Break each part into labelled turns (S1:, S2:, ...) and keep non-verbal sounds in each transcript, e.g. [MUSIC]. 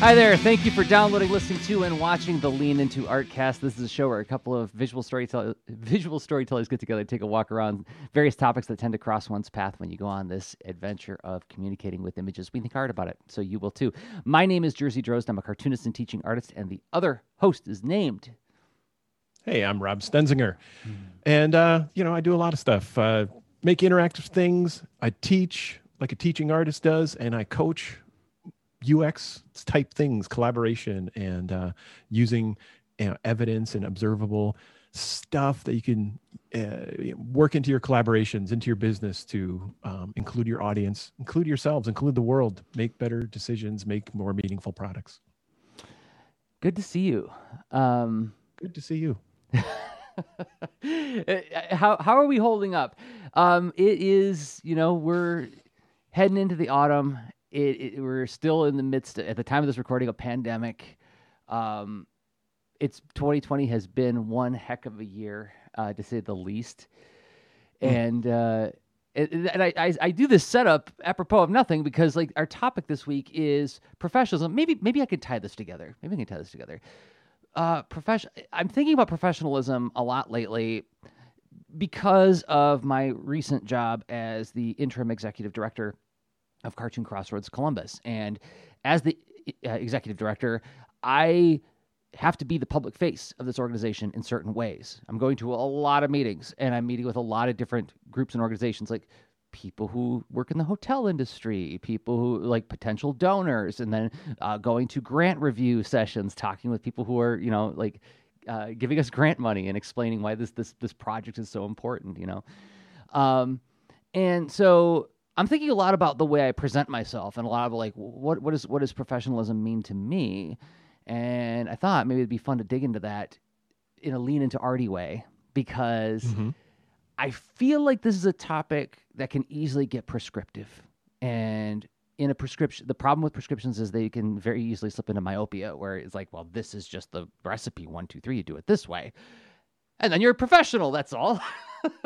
S1: Hi there. Thank you for downloading, listening to, and watching the Lean Into Artcast. This is a show where a couple of visual storytell- visual storytellers get together, take a walk around various topics that tend to cross one's path when you go on this adventure of communicating with images. We think hard about it, so you will too. My name is Jerzy Drozd. I'm a cartoonist and teaching artist, and the other host is named.
S2: Hey, I'm Rob Stenzinger, and uh, you know I do a lot of stuff. Uh, make interactive things. I teach like a teaching artist does, and I coach UX type things, collaboration, and uh, using you know, evidence and observable stuff that you can uh, work into your collaborations, into your business to um, include your audience, include yourselves, include the world, make better decisions, make more meaningful products.
S1: Good to see you. Um,
S2: Good to see you. [LAUGHS]
S1: how how are we holding up? Um, it is you know we're heading into the autumn. It, it, we're still in the midst at the time of this recording a pandemic. Um, it's 2020 has been one heck of a year uh, to say the least, and uh, and and I, I I do this setup apropos of nothing because like our topic this week is professionalism. Maybe maybe I could tie this together. Maybe I can tie this together uh, profession. I'm thinking about professionalism a lot lately because of my recent job as the interim executive director of Cartoon Crossroads Columbus, and as the uh, executive director, I have to be the public face of this organization in certain ways. I'm going to a lot of meetings and I'm meeting with a lot of different groups and organizations like people who work in the hotel industry, people who like potential donors, and then uh, going to grant review sessions, talking with people who are, you know, like uh, giving us grant money and explaining why this this this project is so important, you know. Um, and so I'm thinking a lot about the way I present myself and a lot of like what what is what does professionalism mean to me? And I thought maybe it'd be fun to dig into that in a lean into arty way because
S2: Mm-hmm.
S1: I feel like this is a topic that can easily get prescriptive. And in a prescription, the problem with prescriptions is they can very easily slip into myopia, where it's like, well, this is just the recipe one, two, three, you do it this way. And then you're a professional, that's all. [LAUGHS]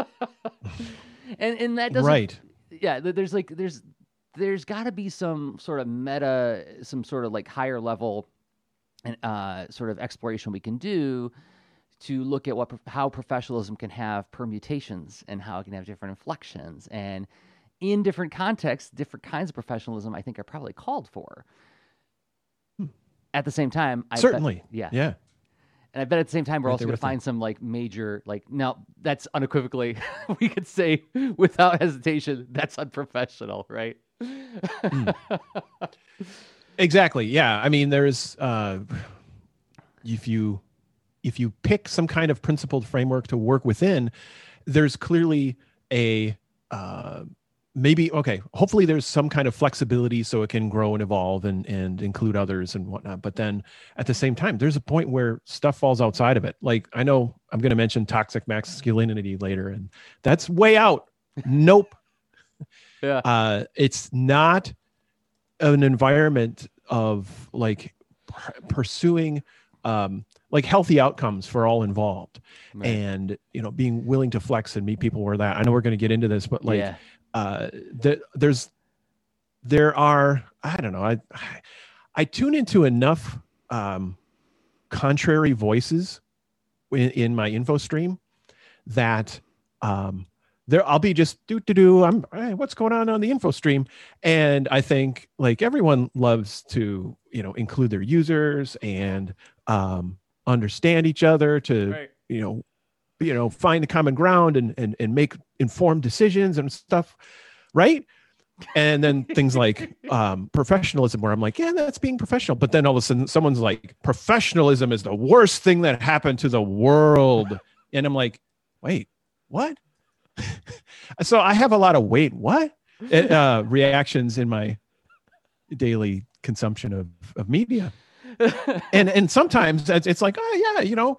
S1: and and that doesn't
S2: Right.
S1: Yeah there's like there's there's got to be some sort of meta some sort of like higher level and uh sort of exploration we can do to look at what how professionalism can have permutations and how it can have different inflections and in different contexts different kinds of professionalism i think are probably called for at the same time I bet-
S2: Certainly.
S1: yeah
S2: Yeah.
S1: And I bet at the same time we're
S2: Right
S1: also going to find some like major like now that's unequivocally [LAUGHS] we could say without hesitation that's unprofessional, right? [LAUGHS]
S2: Exactly. Yeah. I mean, there's uh, if you if you pick some kind of principled framework to work within, there's clearly a uh, maybe okay. Hopefully, there's some kind of flexibility so it can grow and evolve and and include others and whatnot. But then at the same time, there's a point where stuff falls outside of it. Like I know I'm going to mention toxic masculinity later, and that's way out. [LAUGHS] Nope.
S1: Yeah.
S2: Uh, it's not an environment of like pr- pursuing um, like healthy outcomes for all involved and you know being willing to flex and meet people where that i know we're going to get into this but like
S1: yeah.
S2: Uh the, there's there are i don't know i i tune into enough um contrary voices in, in my info stream that um there i'll be just do do do i'm hey, what's going on on the info stream and i think like everyone loves to you know include their users and um understand each other to
S1: Right.
S2: you know you know find the common ground and and, and make informed decisions and stuff right? And then [LAUGHS] things like um, professionalism where i'm like yeah that's being professional. But then all of a sudden someone's like professionalism is the worst thing that happened to the world. And i'm like wait what? [LAUGHS] So i have a lot of wait what? Uh, reactions in my daily consumption of, of media. [LAUGHS] And and sometimes it's, it's like oh yeah you know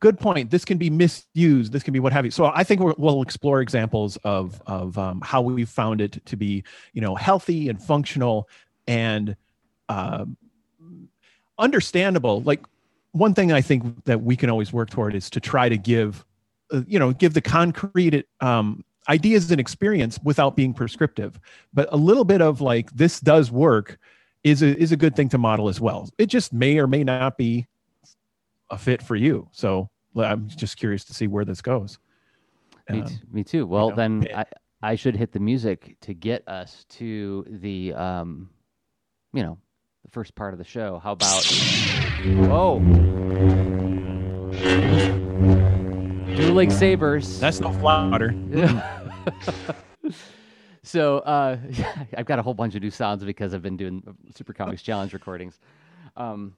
S2: good point. This can be misused. This can be what have you. So i think we'll, we'll explore examples of of um, how we found it to be you know healthy and functional and um, understandable. Like one thing i think that we can always work toward is to try to give uh, you know give the concrete um, ideas and experience without being prescriptive. But a little bit of like this does work is a is a good thing to model as well. It just may or may not be a fit for you. So I'm just curious to see where this goes.
S1: Me,
S2: Um,
S1: t- me too. Well,
S2: know,
S1: then I, I should hit the music to get us to the, um, you know, the first part of the show. How about? Whoa! Dueling sabers.
S2: That's no water. [LAUGHS]
S1: so uh, [LAUGHS] I've got a whole bunch of new sounds because I've been doing Super Comics Challenge recordings. Um,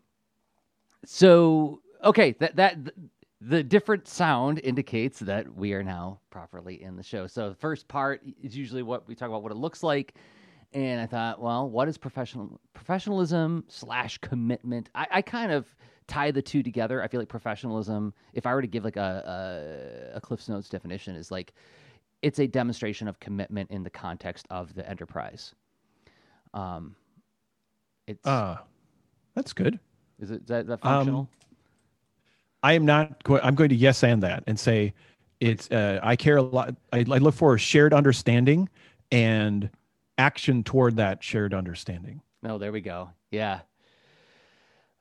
S1: so okay, that that the different sound indicates that we are now properly in the show. So the first part is usually what we talk about, what it looks like. And I thought, well, what is professional professionalism slash commitment? I, I kind of tie the two together. I feel like professionalism, if I were to give like a, a, a Cliff's Notes definition, is like it's a demonstration of commitment in the context of the enterprise. Um, it's
S2: Uh, that's good.
S1: is it is that, is that
S2: um,
S1: functional?
S2: I am not going. I'm going to yes and that and say it's. Uh, I care a lot. I, I look for a shared understanding and action toward that shared understanding.
S1: No, there we go. Yeah.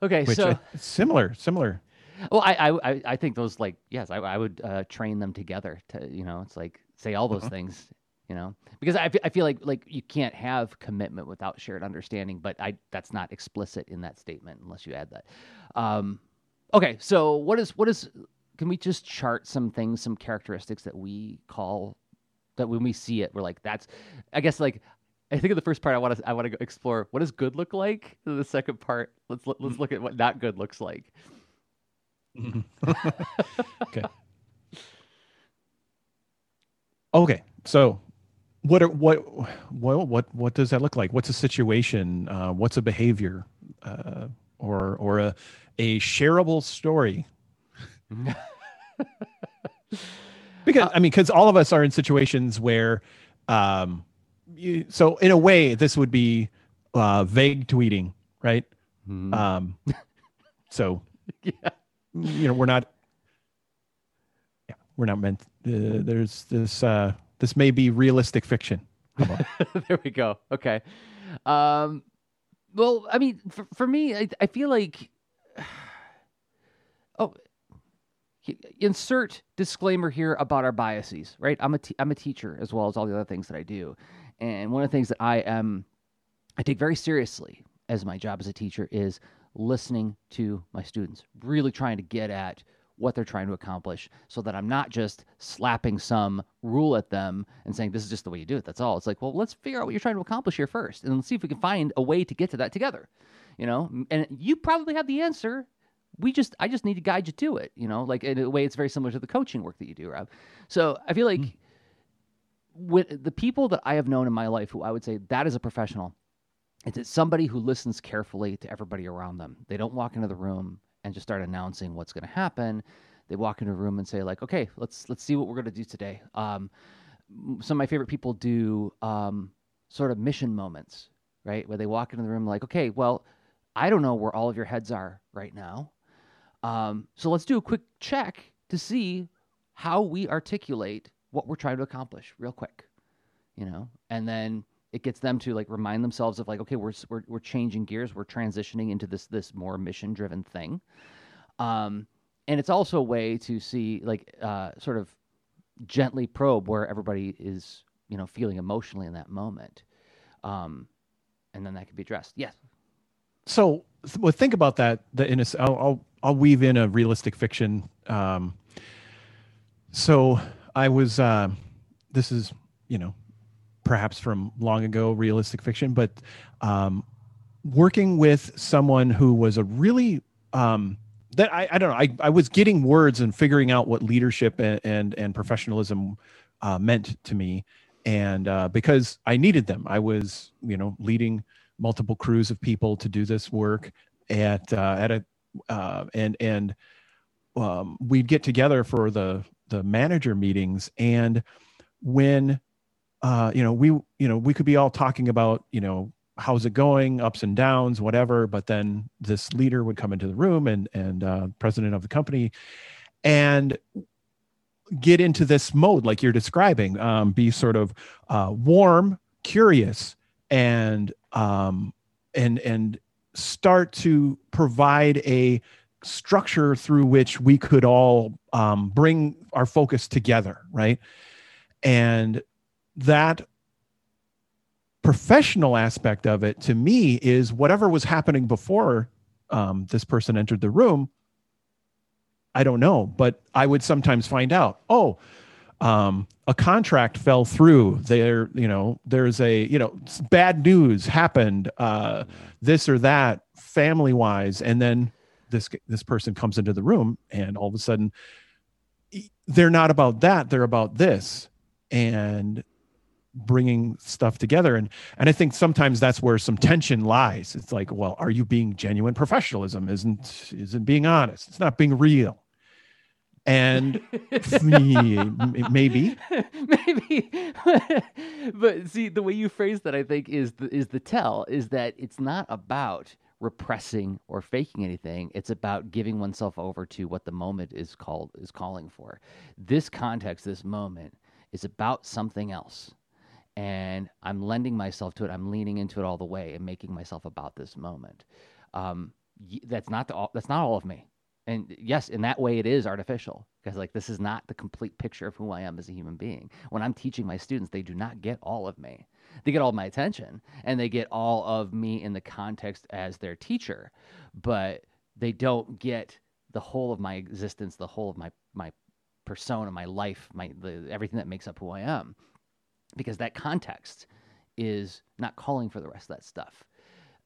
S1: Okay,
S2: Which
S1: so
S2: uh, similar, similar.
S1: well, I, I I think those like yes, I I would uh, train them together to you know it's like say all those
S2: Mhm.
S1: things you know because I, I feel like like you can't have commitment without shared understanding, but I that's not explicit in that statement unless you add that. Um, okay, so what is what is can we just chart some things, some characteristics that we call that when we see it, we're like that's I guess like I think of the first part I want to I want to explore what does good look like. And the second part, let's look- let's look at what not good looks like. [LAUGHS] [LAUGHS]
S2: okay. Okay. So, what are what what what what does that look like? What's a situation? Uh, what's a behavior? Uh, or or a a shareable story? [LAUGHS] [LAUGHS] Because I mean, because all of us are in situations where, um, you, so in a way, this would be uh, vague tweeting, right?
S1: Mhm.
S2: Um, [LAUGHS] so
S1: yeah.
S2: you know we're not yeah we're not meant uh, there's this uh this may be realistic fiction
S1: there we go. Okay. Um, well, I mean, for, for me, I, I feel like, [SIGHS] oh, insert disclaimer here about our biases, right? I'm a te- I'm a teacher as well as all the other things that I do, and one of the things that I am, I take very seriously as my job as a teacher is listening to my students, really trying to get at what they're trying to accomplish so that I'm not just slapping some rule at them and saying, this is just the way you do it. That's all. It's like, well, let's figure out what you're trying to accomplish here first and let's see if we can find a way to get to that together. You know, and you probably have the answer. We just, I just need to guide you to it, you know, like in a way it's very similar to the coaching work that you do, Rob. So I feel like hmm. with the people that I have known in my life who I would say that is a professional, it's it's somebody who listens carefully to everybody around them. They don't walk into the room and just start announcing what's going to happen. They walk into a room and say like, "Okay, let's let's see what we're going to do today." Um, some of my favorite people do um, sort of mission moments, right? Where they walk into the room like, "Okay, well, I don't know where all of your heads are right now, um, so let's do a quick check to see how we articulate what we're trying to accomplish, real quick." You know, and then it gets them to like remind themselves of like okay we're we're, we're changing gears we're transitioning into this this more mission driven thing. Um and it's also a way to see like uh sort of gently probe where everybody is you know feeling emotionally in that moment. Um and then that can be addressed. Yes?
S2: So well think about that the in a, s- I'll, I'll i'll weave in a realistic fiction um so i was uh this is you know perhaps from long ago realistic fiction but um working with someone who was a really um that I, I don't know I, I was getting words and figuring out what leadership and and, and professionalism uh, meant to me. And uh, because I needed them. I was you know leading multiple crews of people to do this work at uh, at a uh, and and um, we'd get together for the the manager meetings. And when uh, you know we you know we could be all talking about you know how's it going ups and downs whatever but then this leader would come into the room and and uh, president of the company and get into this mode like you're describing um, be sort of uh, warm curious and um, and and start to provide a structure through which we could all um, bring our focus together, right? And that professional aspect of it to me is whatever was happening before um, this person entered the room. I don't know, but I would sometimes find out, oh, um, a contract fell through. There, you know, there's a, you know, bad news happened, uh, this or that, family wise, and then this this person comes into the room, and all of a sudden, they're not about that. They're about this, and bringing stuff together. And and i think sometimes that's where some tension lies. It's like well are you being genuine professionalism? Isn't isn't being honest. It's not being real. And [LAUGHS] maybe. [LAUGHS]
S1: Maybe. [LAUGHS] But see the way you phrase that i think is the is the tell is that it's not about repressing or faking anything. It's about giving oneself over to what the moment is called is calling for. This context this moment is about something else and I'm lending myself to it. I'm leaning into it all the way and making myself about this moment. Um, that's not the, that's not all of me. And yes, in that way, it is artificial because like this is not the complete picture of who I am as a human being. When I'm teaching my students, they do not get all of me. They get all my attention and they get all of me in the context as their teacher, but they don't get the whole of my existence, the whole of my my persona, my life, my the, everything that makes up who I am because that context is not calling for the rest of that stuff.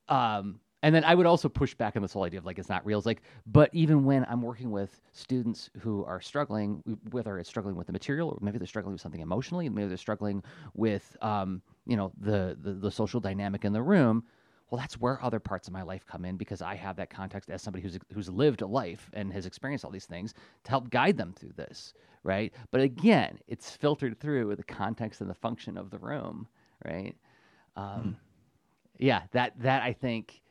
S1: Um, and then I would also push back on this whole idea of like it's not real. It's like, but even when I'm working with students who are struggling, whether it's struggling with the material or maybe they're struggling with something emotionally, maybe they're struggling with, um, you know, the, the the social dynamic in the room. Well, that's where other parts of my life come in because I have that context as somebody who's who's lived a life and has experienced all these things to help guide them through this, right? But again, it's filtered through the context and the function of the room, right? Um, mm. Yeah, that that I think.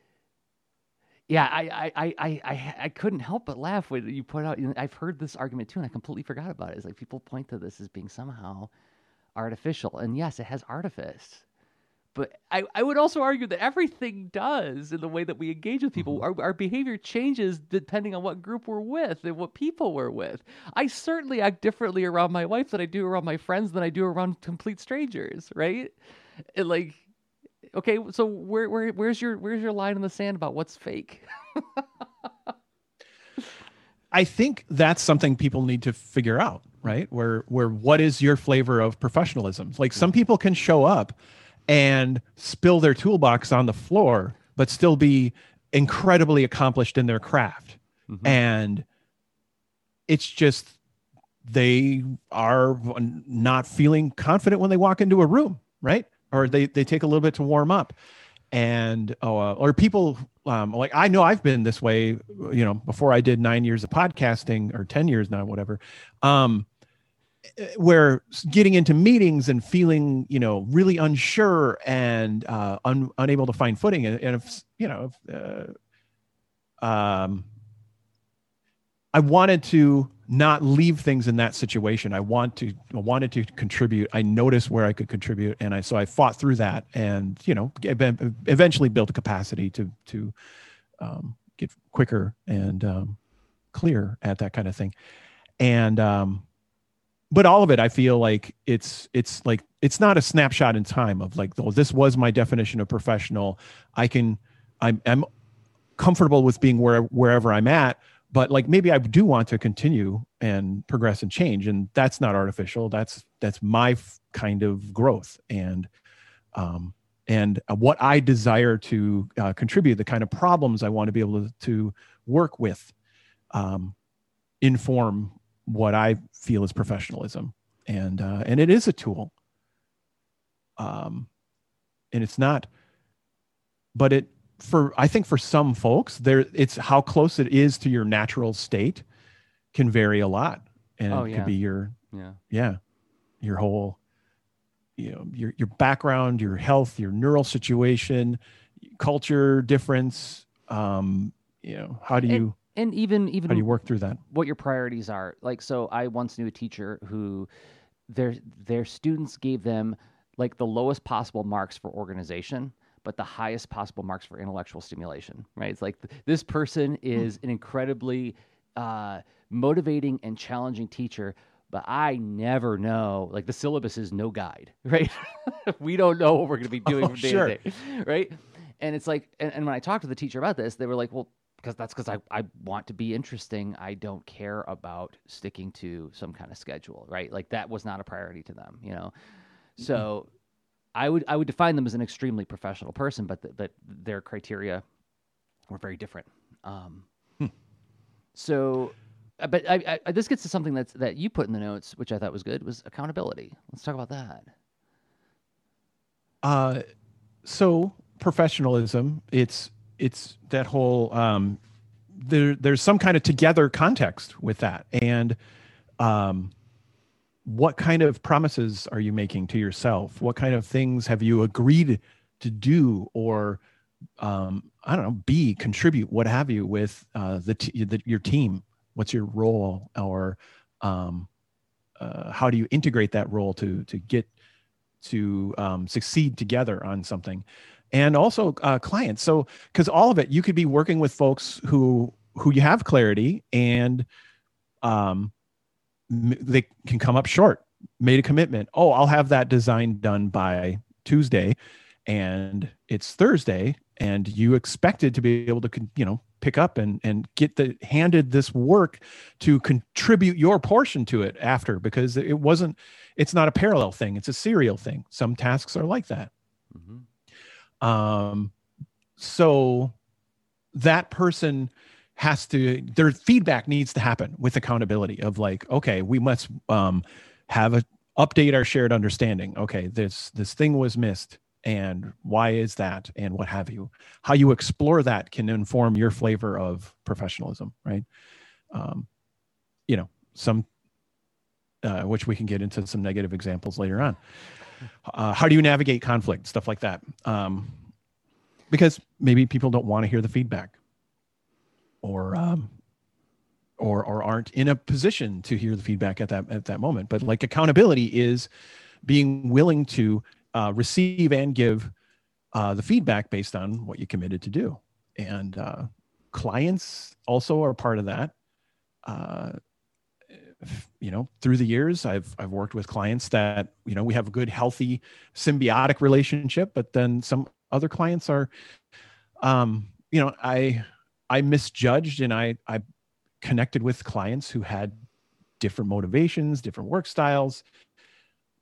S1: Yeah, I, I, I, I, I couldn't help but laugh when you put out. You know, I've heard this argument too, and I completely forgot about it. It's like people point to this as being somehow artificial, and yes, it has artifice, but I, I would also argue that everything does in the way that we engage with people. Mm-hmm. Our, our behavior changes depending on what group we're with and what people we're with. I certainly act differently around my wife than I do around my friends than I do around complete strangers, right? And like, okay, so where, where where's your where's your line in the sand about what's fake? [LAUGHS]
S2: I think that's something people need to figure out, right? Where where what is your flavor of professionalism? Like some people can show up and spill their toolbox on the floor, but still be incredibly accomplished in their craft. Mm-hmm. And it's just they are not feeling confident when they walk into a room, right? Or they, they take a little bit to warm up. And uh, or people um, like I know I've been this way, you know, before I did nine years of podcasting or ten years now, whatever. Um, where getting into meetings and feeling you know really unsure and uh, un, unable to find footing and, if you know if, uh, um i wanted to not leave things in that situation. I want to I wanted to contribute. I noticed where i could contribute and i so i fought through that and you know eventually built capacity to to um, get quicker and um, clear at that kind of thing. And um but all of it i feel like it's it's like it's not a snapshot in time of like oh this was my definition of professional. I can i'm, I'm comfortable with being where wherever i'm at but like maybe i do want to continue and progress and change and that's not artificial. That's that's my f- kind of growth. And um and what i desire to uh, contribute the kind of problems i want to be able to, to work with um inform what I feel is professionalism, and uh, and it is a tool. Um, and it's not, but it for I think for some folks there it's how close it is to your natural state can vary a lot, and oh, it yeah. could be your yeah yeah your whole you know your your background, your health, your neural situation, culture difference. Um, you know how do you
S1: and even even
S2: how do you work through that
S1: what your priorities are like so i once knew a teacher who their their students gave them like the lowest possible marks for organization but the highest possible marks for intellectual stimulation, right? It's like th- this person is an incredibly uh, motivating and challenging teacher, but I never know. Like the syllabus is no guide, [LAUGHS] right? we don't know what we're going to be doing [LAUGHS]
S2: Oh,
S1: from day
S2: sure.
S1: to day, right? And it's like, and, and when I talked to the teacher about this, they were like, well, because that's because I, I want to be interesting. I don't care about sticking to some kind of schedule, right? Like that was not a priority to them, you know? So I would, I would define them as an extremely professional person, but, th- but their criteria were very different. Um, so, uh, but I, I, this gets to something that's, that you put in the notes, which I thought was good, was accountability. Let's talk about that.
S2: Uh, so professionalism, it's it's that whole um, there there's some kind of together context with that, and um, what kind of promises are you making to yourself? What kind of things have you agreed to do or um, I don't know, be contribute, what have you, with uh, the, t- the your team? What's your role, or um, uh, how do you integrate that role to to get to um, succeed together on something? And also uh, clients. So because all of it, you could be working with folks who who you have clarity and um, they can come up short. Made a commitment. Oh, I'll have that design done by Tuesday, and it's Thursday, and you expected to be able to you know pick up and and get the handed this work to contribute your portion to it after because it wasn't it's not a parallel thing it's a serial thing some tasks are like that
S1: Mm-hmm.
S2: Um so that person has to their feedback needs to happen with accountability of like okay we must um have a update our shared understanding. Okay this this thing was missed and why is that and what have you. How you explore that can inform your flavor of professionalism right? Um you know some uh, which we can get into some negative examples later on uh, how do you navigate conflict? Stuff like that. Um because maybe people don't want to hear the feedback. Or um or or aren't in a position to hear the feedback at that at that moment. But like accountability is being willing to uh, receive and give uh, the feedback based on what you committed to do. And uh, clients also are part of that. Uh, you know through the years i've i've worked with clients that you know we have a good healthy symbiotic relationship but then some other clients are um you know i i misjudged and i i connected with clients who had different motivations different work styles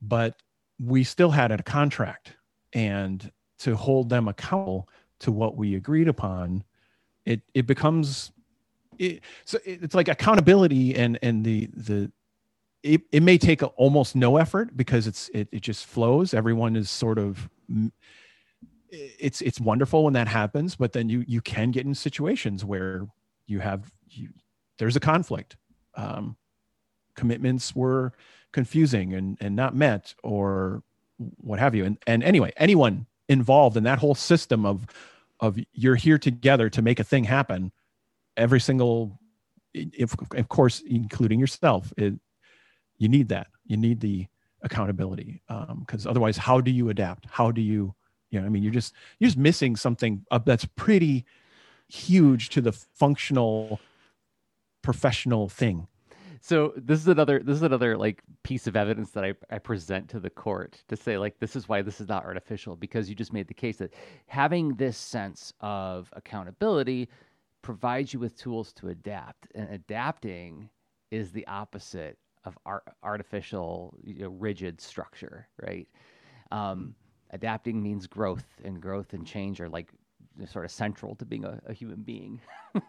S2: but we still had a contract. And to hold them accountable to what we agreed upon it it becomes it, so it- it's like accountability and and the the it, it may take a, almost no effort because it's it, it just flows. Everyone is sort of it's it's wonderful when that happens but then you you can get in situations where you have you there's a conflict. Um commitments were confusing and and not met or what have you. And and anyway anyone involved in that whole system of of you're here together to make a thing happen every single if of course including yourself it, you need that. You need the accountability um, because otherwise how do you adapt? How do you you know i mean you're just you're just missing something that's pretty huge to the functional professional thing.
S1: So this is another this is another like piece of evidence that I, I present to the court to say like this is why this is not artificial because you just made the case that having this sense of accountability provides you with tools to adapt and adapting is the opposite of ar- artificial you know, rigid structure right? Um, adapting means growth and growth and change are like sort of central to being a, a human being. [LAUGHS]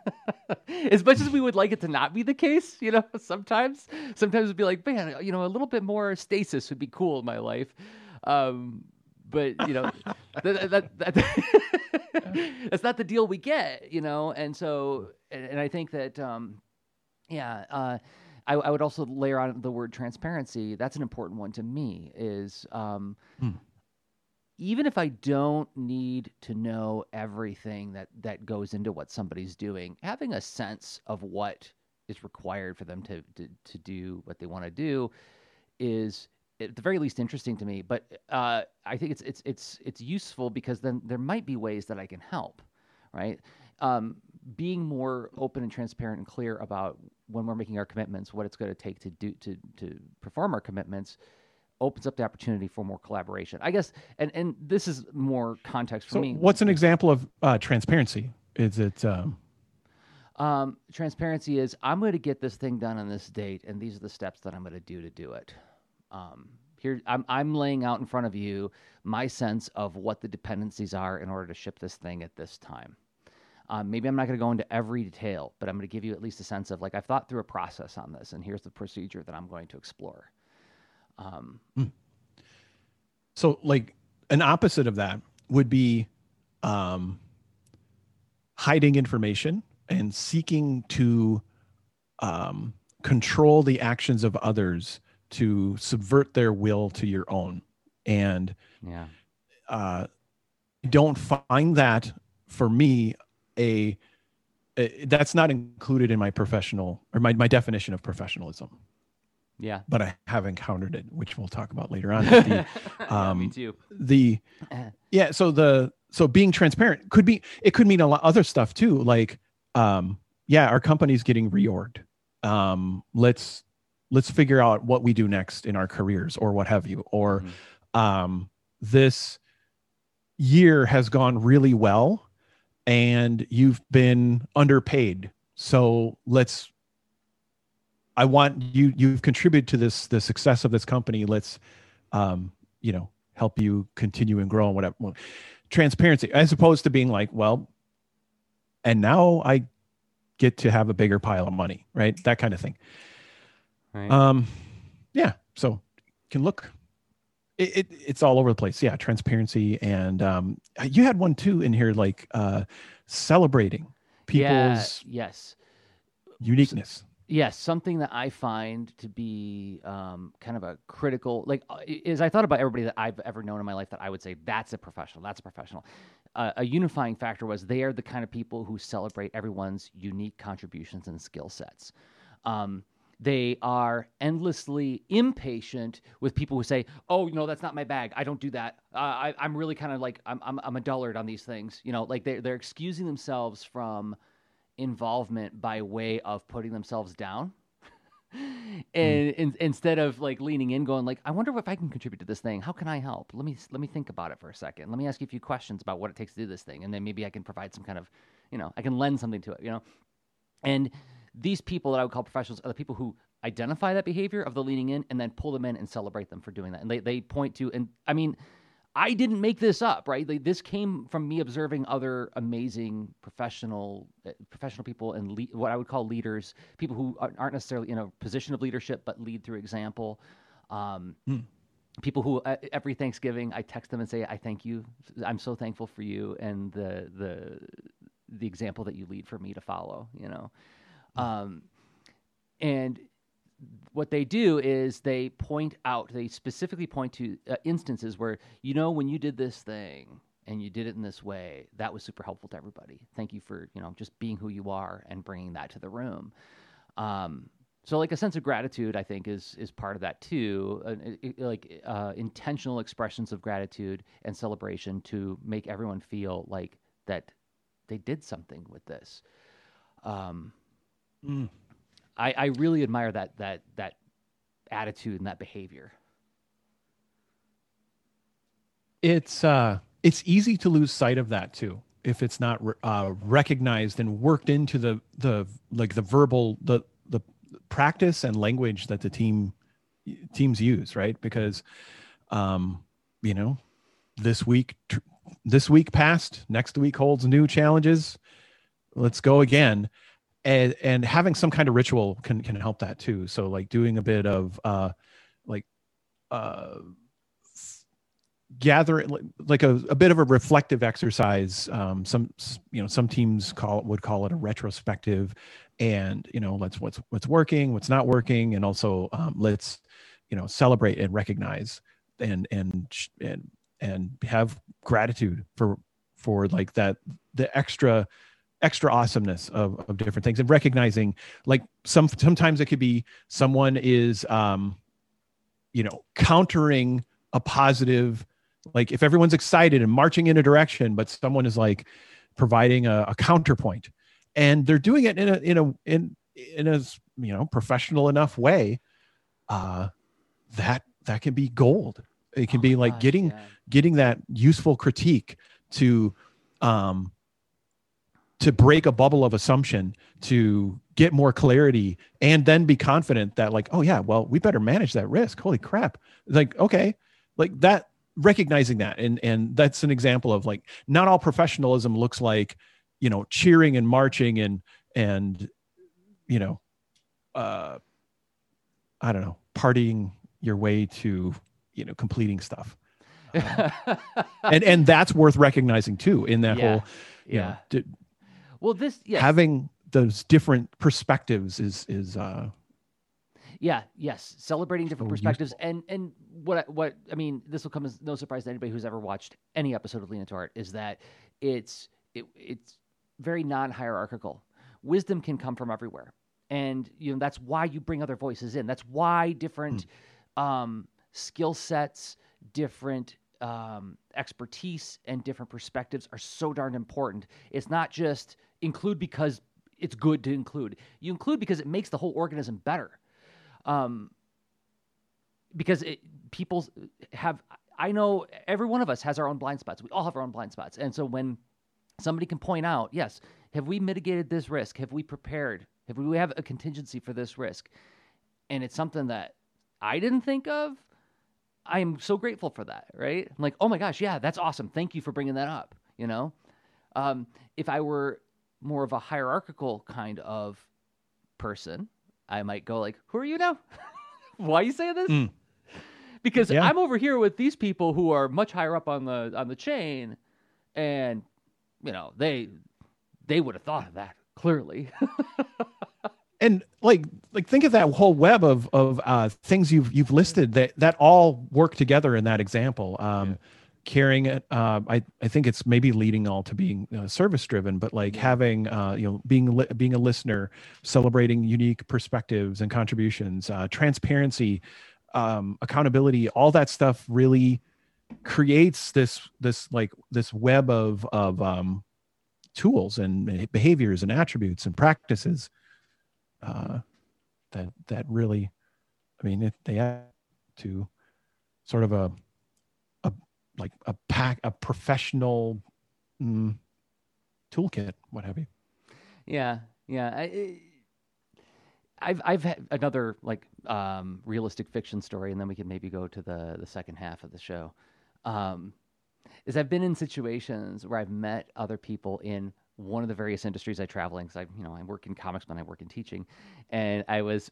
S1: As much as we would like it to not be the case you know [LAUGHS] sometimes sometimes it'd be like man you know a little bit more stasis would be cool in my life. Um but you know [LAUGHS] that, that, that, [LAUGHS] that's not the deal we get you know and so and, and i think that um yeah uh I, I would also layer on the word transparency that's an important one to me is um
S2: Hmm.
S1: even if I don't need to know everything that that goes into what somebody's doing, having a sense of what is required for them to to, to do what they want to do is at the very least interesting to me. But uh, I think it's it's it's it's useful because then there might be ways that I can help, right? Um, being more open and transparent and clear about when we're making our commitments, what it's going to take to do to to perform our commitments, opens up the opportunity for more collaboration. I guess, and and this is more context for
S2: So,
S1: me.
S2: what's an example of uh, transparency? Is it um,
S1: Um, transparency is I'm going to get this thing done on this date, and these are the steps that I'm going to do to do it. Um, here, I'm I'm laying out in front of you my sense of what the dependencies are in order to ship this thing at this time. Um, maybe I'm not going to go into every detail, but I'm going to give you at least a sense of like I've thought through a process on this, and here's the procedure that I'm going to explore. Um,
S2: so like an opposite of that would be um, hiding information and seeking to um, control the actions of others to subvert their will to your own. And
S1: yeah,
S2: uh, don't find that for me a, a that's not included in my professional or my, my definition of professionalism.
S1: Yeah,
S2: but i have encountered it which we'll talk about later on. [LAUGHS] The,
S1: Yeah, me
S2: um,
S1: too.
S2: the [LAUGHS] yeah so the so being transparent could be it could mean a lot other stuff too. Like um yeah our company's getting reorged. Um let's let's figure out what we do next in our careers or what have you or
S1: Mhm.
S2: um this year has gone really well and you've been underpaid. So let's i want you you've contributed to this the success of this company. Let's um you know help you continue and grow and whatever transparency as opposed to being like well and now i get to have a bigger pile of money right? That kind of thing
S1: Right.
S2: um yeah so can look it, it it's all over the place yeah transparency and um you had one too in here like uh celebrating
S1: yeah,
S2: people's
S1: yes.
S2: uniqueness
S1: Yes, something that I find to be um, kind of a critical, like, uh, i- is I thought about everybody that I've ever known in my life that I would say that's a professional, that's a professional. Uh, a unifying factor was they are the kind of people who celebrate everyone's unique contributions and skill sets. Um, they are endlessly impatient with people who say, "Oh, no, that's not my bag. I don't do that. Uh, I, I'm really kind of like I'm, I'm I'm a dullard on these things." You know, like they they're excusing themselves from involvement by way of putting themselves down [LAUGHS] and in, instead of like leaning in going like i wonder if i can contribute to this thing how can i help let me let me think about it for a second let me ask you a few questions about what it takes to do this thing and then maybe i can provide some kind of you know i can lend something to it you know and these people that i would call professionals are the people who identify that behavior of the leaning in and then pull them in and celebrate them for doing that and they, they point to and i mean I didn't make this up, right? Like, this came from me observing other amazing professional uh, professional people and le- what I would call leaders, people who aren't necessarily in a position of leadership but lead through example. Um,
S2: Hmm.
S1: People who uh, every Thanksgiving I text them and say I thank you, I'm so thankful for you and the the the example that you lead for me to follow. You know, um, and what they do is they point out, they specifically point to uh, instances where, you know, when you did this thing and you did it in this way, that was super helpful to everybody. Thank you for, you know, just being who you are and bringing that to the room. Um, so, like a sense of gratitude, I think is is part of that too. Uh, like uh, intentional expressions of gratitude and celebration to make everyone feel like that they did something with this. Um,
S2: Mm.
S1: I, I really admire that that that attitude and that behavior.
S2: it's uh it's easy to lose sight of that too if it's not uh, recognized and worked into the the like the verbal the the practice and language that the team teams use right because um you know this week tr- this week passed next week holds new challenges let's go again and and having some kind of ritual can can help that too. So like doing a bit of uh like uh gather like a, a bit of a reflective exercise um some you know some teams call would call it a retrospective and you know let's what's what's working what's not working and also um, let's you know celebrate and recognize and and and and have gratitude for for like that the extra extra awesomeness of, of different things and recognizing like some sometimes it could be someone is um you know countering a positive like if everyone's excited and marching in a direction but someone is like providing a, a counterpoint and they're doing it in a in a in in a you know professional enough way uh that that can be gold it can oh be like gosh, getting yeah. getting that useful critique to um to break a bubble of assumption to get more clarity and then be confident that like oh yeah well we better manage that risk. Holy crap. Like okay. Like that recognizing that. And and that's an example of like not all professionalism looks like you know cheering and marching and and you know uh i don't know partying your way to you know completing stuff. Um, [LAUGHS] and and that's worth recognizing too in that yeah. whole yeah know, d-
S1: well this yeah
S2: having those different perspectives is is uh
S1: yeah yes. Celebrating different perspectives. and and what what i mean this will come as no surprise to anybody who's ever watched any episode of lean into art is that it's it, it's very non-hierarchical. Wisdom can come from everywhere. And you know that's why you bring other voices in. That's why different mm. um skill sets different um, expertise and different perspectives are so darn important. It's not just include because it's good to include. You include because it makes the whole organism better. Um, because it, people have, I know every one of us has our own blind spots. We all have our own blind spots. And so when somebody can point out, yes, have we mitigated this risk? Have we prepared? Have we have a contingency for this risk? And it's something that I didn't think of. I am so grateful for that, right? I'm like, oh my gosh, yeah, that's awesome. Thank you for bringing that up. You know, um, if I were more of a hierarchical kind of person, I might go like, "Who are you now? [LAUGHS] Why are you saying this?" Mm. Because yeah. I'm over here with these people who are much higher up on the on the chain, and you know they they would have thought of that clearly. [LAUGHS]
S2: and like like think of that whole web of of uh, things you've you've listed that that all work together in that example. Um, yeah. carrying it uh, i i think it's maybe leading all to being uh, service driven but like having uh, you know being li- being a listener celebrating unique perspectives and contributions uh, transparency um, accountability all that stuff really creates this this like this web of of um, tools and behaviors and attributes and practices uh, that that really i mean if they add to sort of a like a pack a professional mm, toolkit what have you
S1: yeah yeah I, I've I've had another like um, realistic fiction story, and then we can maybe go to the the second half of the show. Um, is I've been in situations where I've met other people in one of the various industries I travel in. Because I you know I work in comics, but I work in teaching, and I was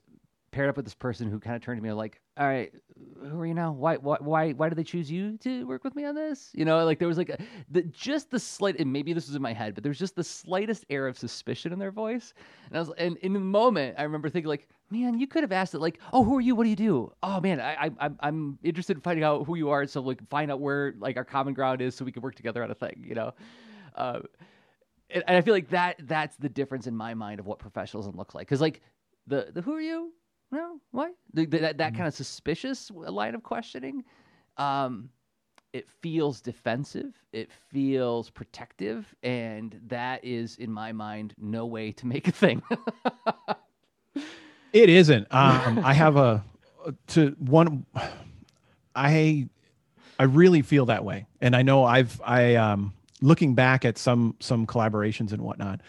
S1: paired up with this person who kind of turned to me like, "All right, who are you now? Why, why, why, why did they choose you to work with me on this?" You know, like there was like a, the just the slight, and maybe this was in my head, but there was just the slightest air of suspicion in their voice, and I was, and in the moment, I remember thinking like, "Man, you could have asked it like, oh, who are you? What do you do? Oh man, I, I, I'm interested in finding out who you are, so like find out where like our common ground is, so we can work together on a thing, you know." Uh, and I feel like that that's the difference in my mind of what professionalism looks like. Because like the the who are you no, why? The, the, that that mm. kind of suspicious line of questioning, um, it feels defensive. It feels protective, and that is, in my mind, no way to make a thing.
S2: it isn't. [LAUGHS] Um, I have a to one. I I really feel that way, and I know I've I um looking back at some some collaborations and whatnot.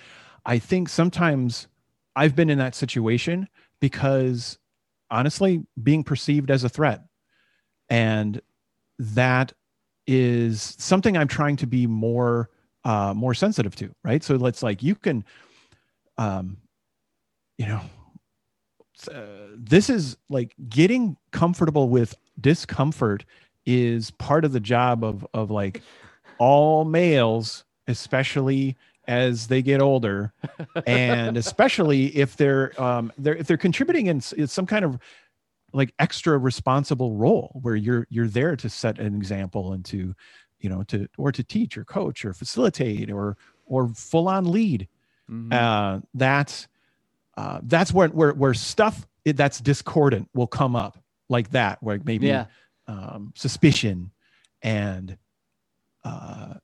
S2: I think sometimes I've been in that situation because honestly being perceived as a threat and that is something i'm trying to be more uh more sensitive to right so let's like you can um you know uh, this is like getting comfortable with discomfort is part of the job of of like all males especially as they get older, and [LAUGHS] especially if they're um, they're if they're contributing in, some kind of like extra responsible role where you're you're there to set an example and to you know to or to teach or coach or facilitate or or full on lead mm-hmm. uh that's uh that's where where where stuff that's discordant will come up like that, where maybe
S1: Yeah.
S2: um, suspicion and uh,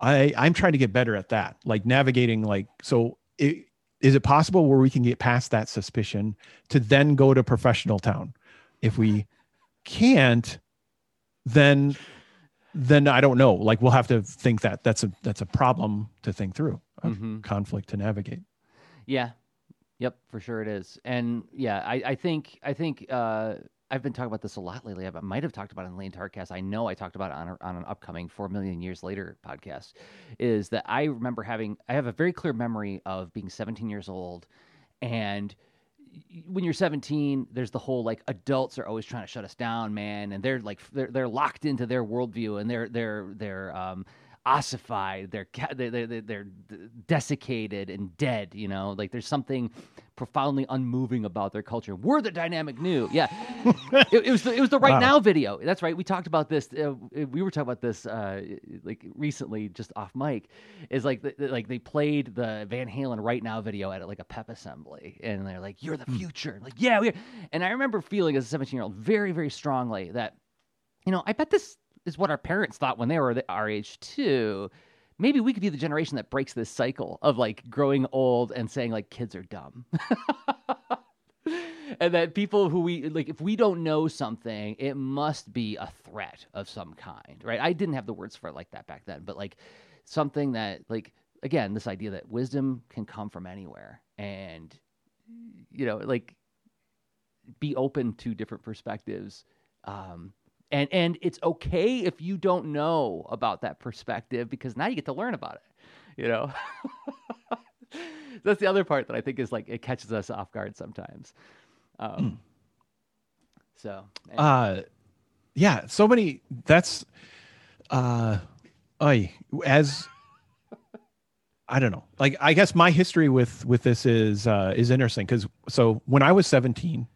S2: I I'm trying to get better at that, like navigating like so. It, is it possible where we can get past that suspicion to then go to professional town? If we can't, then then I don't know. Like we'll have to think that that's a that's a problem to think through, a
S1: Mhm.
S2: conflict to navigate.
S1: Yeah. Yep, for sure it is. And yeah, I, I think I think uh, I've been talking about this a lot lately. I might have talked about it on Lane Tarkcast. I know I talked about it on, on an upcoming Four Million Years Later podcast. Is that I remember having I have a very clear memory of being 17 years old, and when you're 17, there's the whole like adults are always trying to shut us down, man, and they're like they're they're locked into their worldview and they're they're they're um ossified, they're ca- they're they're, they're desiccated and dead. You know, like there's something profoundly unmoving about their culture. We're the dynamic new, yeah. [LAUGHS] it, it was the, it was the right
S2: Wow.
S1: now video. That's right. We talked about this. Uh, we were talking about this uh, like recently, just off mic. Is like the, like they played the Van Halen right now video at like a pep assembly, and they're like, "You're the future." Like, yeah, we're. And I remember feeling as a 17 year old very very strongly that, you know, I bet this is what our parents thought when they were our age too. Maybe we could be the generation that breaks this cycle of like growing old and saying like kids are dumb. [LAUGHS] and that people who we like if we don't know something it must be a threat of some kind right i didn't have the words for it like that back then but like something that like again this idea that wisdom can come from anywhere and you know like be open to different perspectives um and and it's okay if you don't know about that perspective because now you get to learn about it you know [LAUGHS] that's the other part that i think is like it catches us off guard sometimes um so anyway.
S2: uh yeah so many that's uh I as I don't know. Like I guess my history with with this is uh is interesting cuz so when I was 17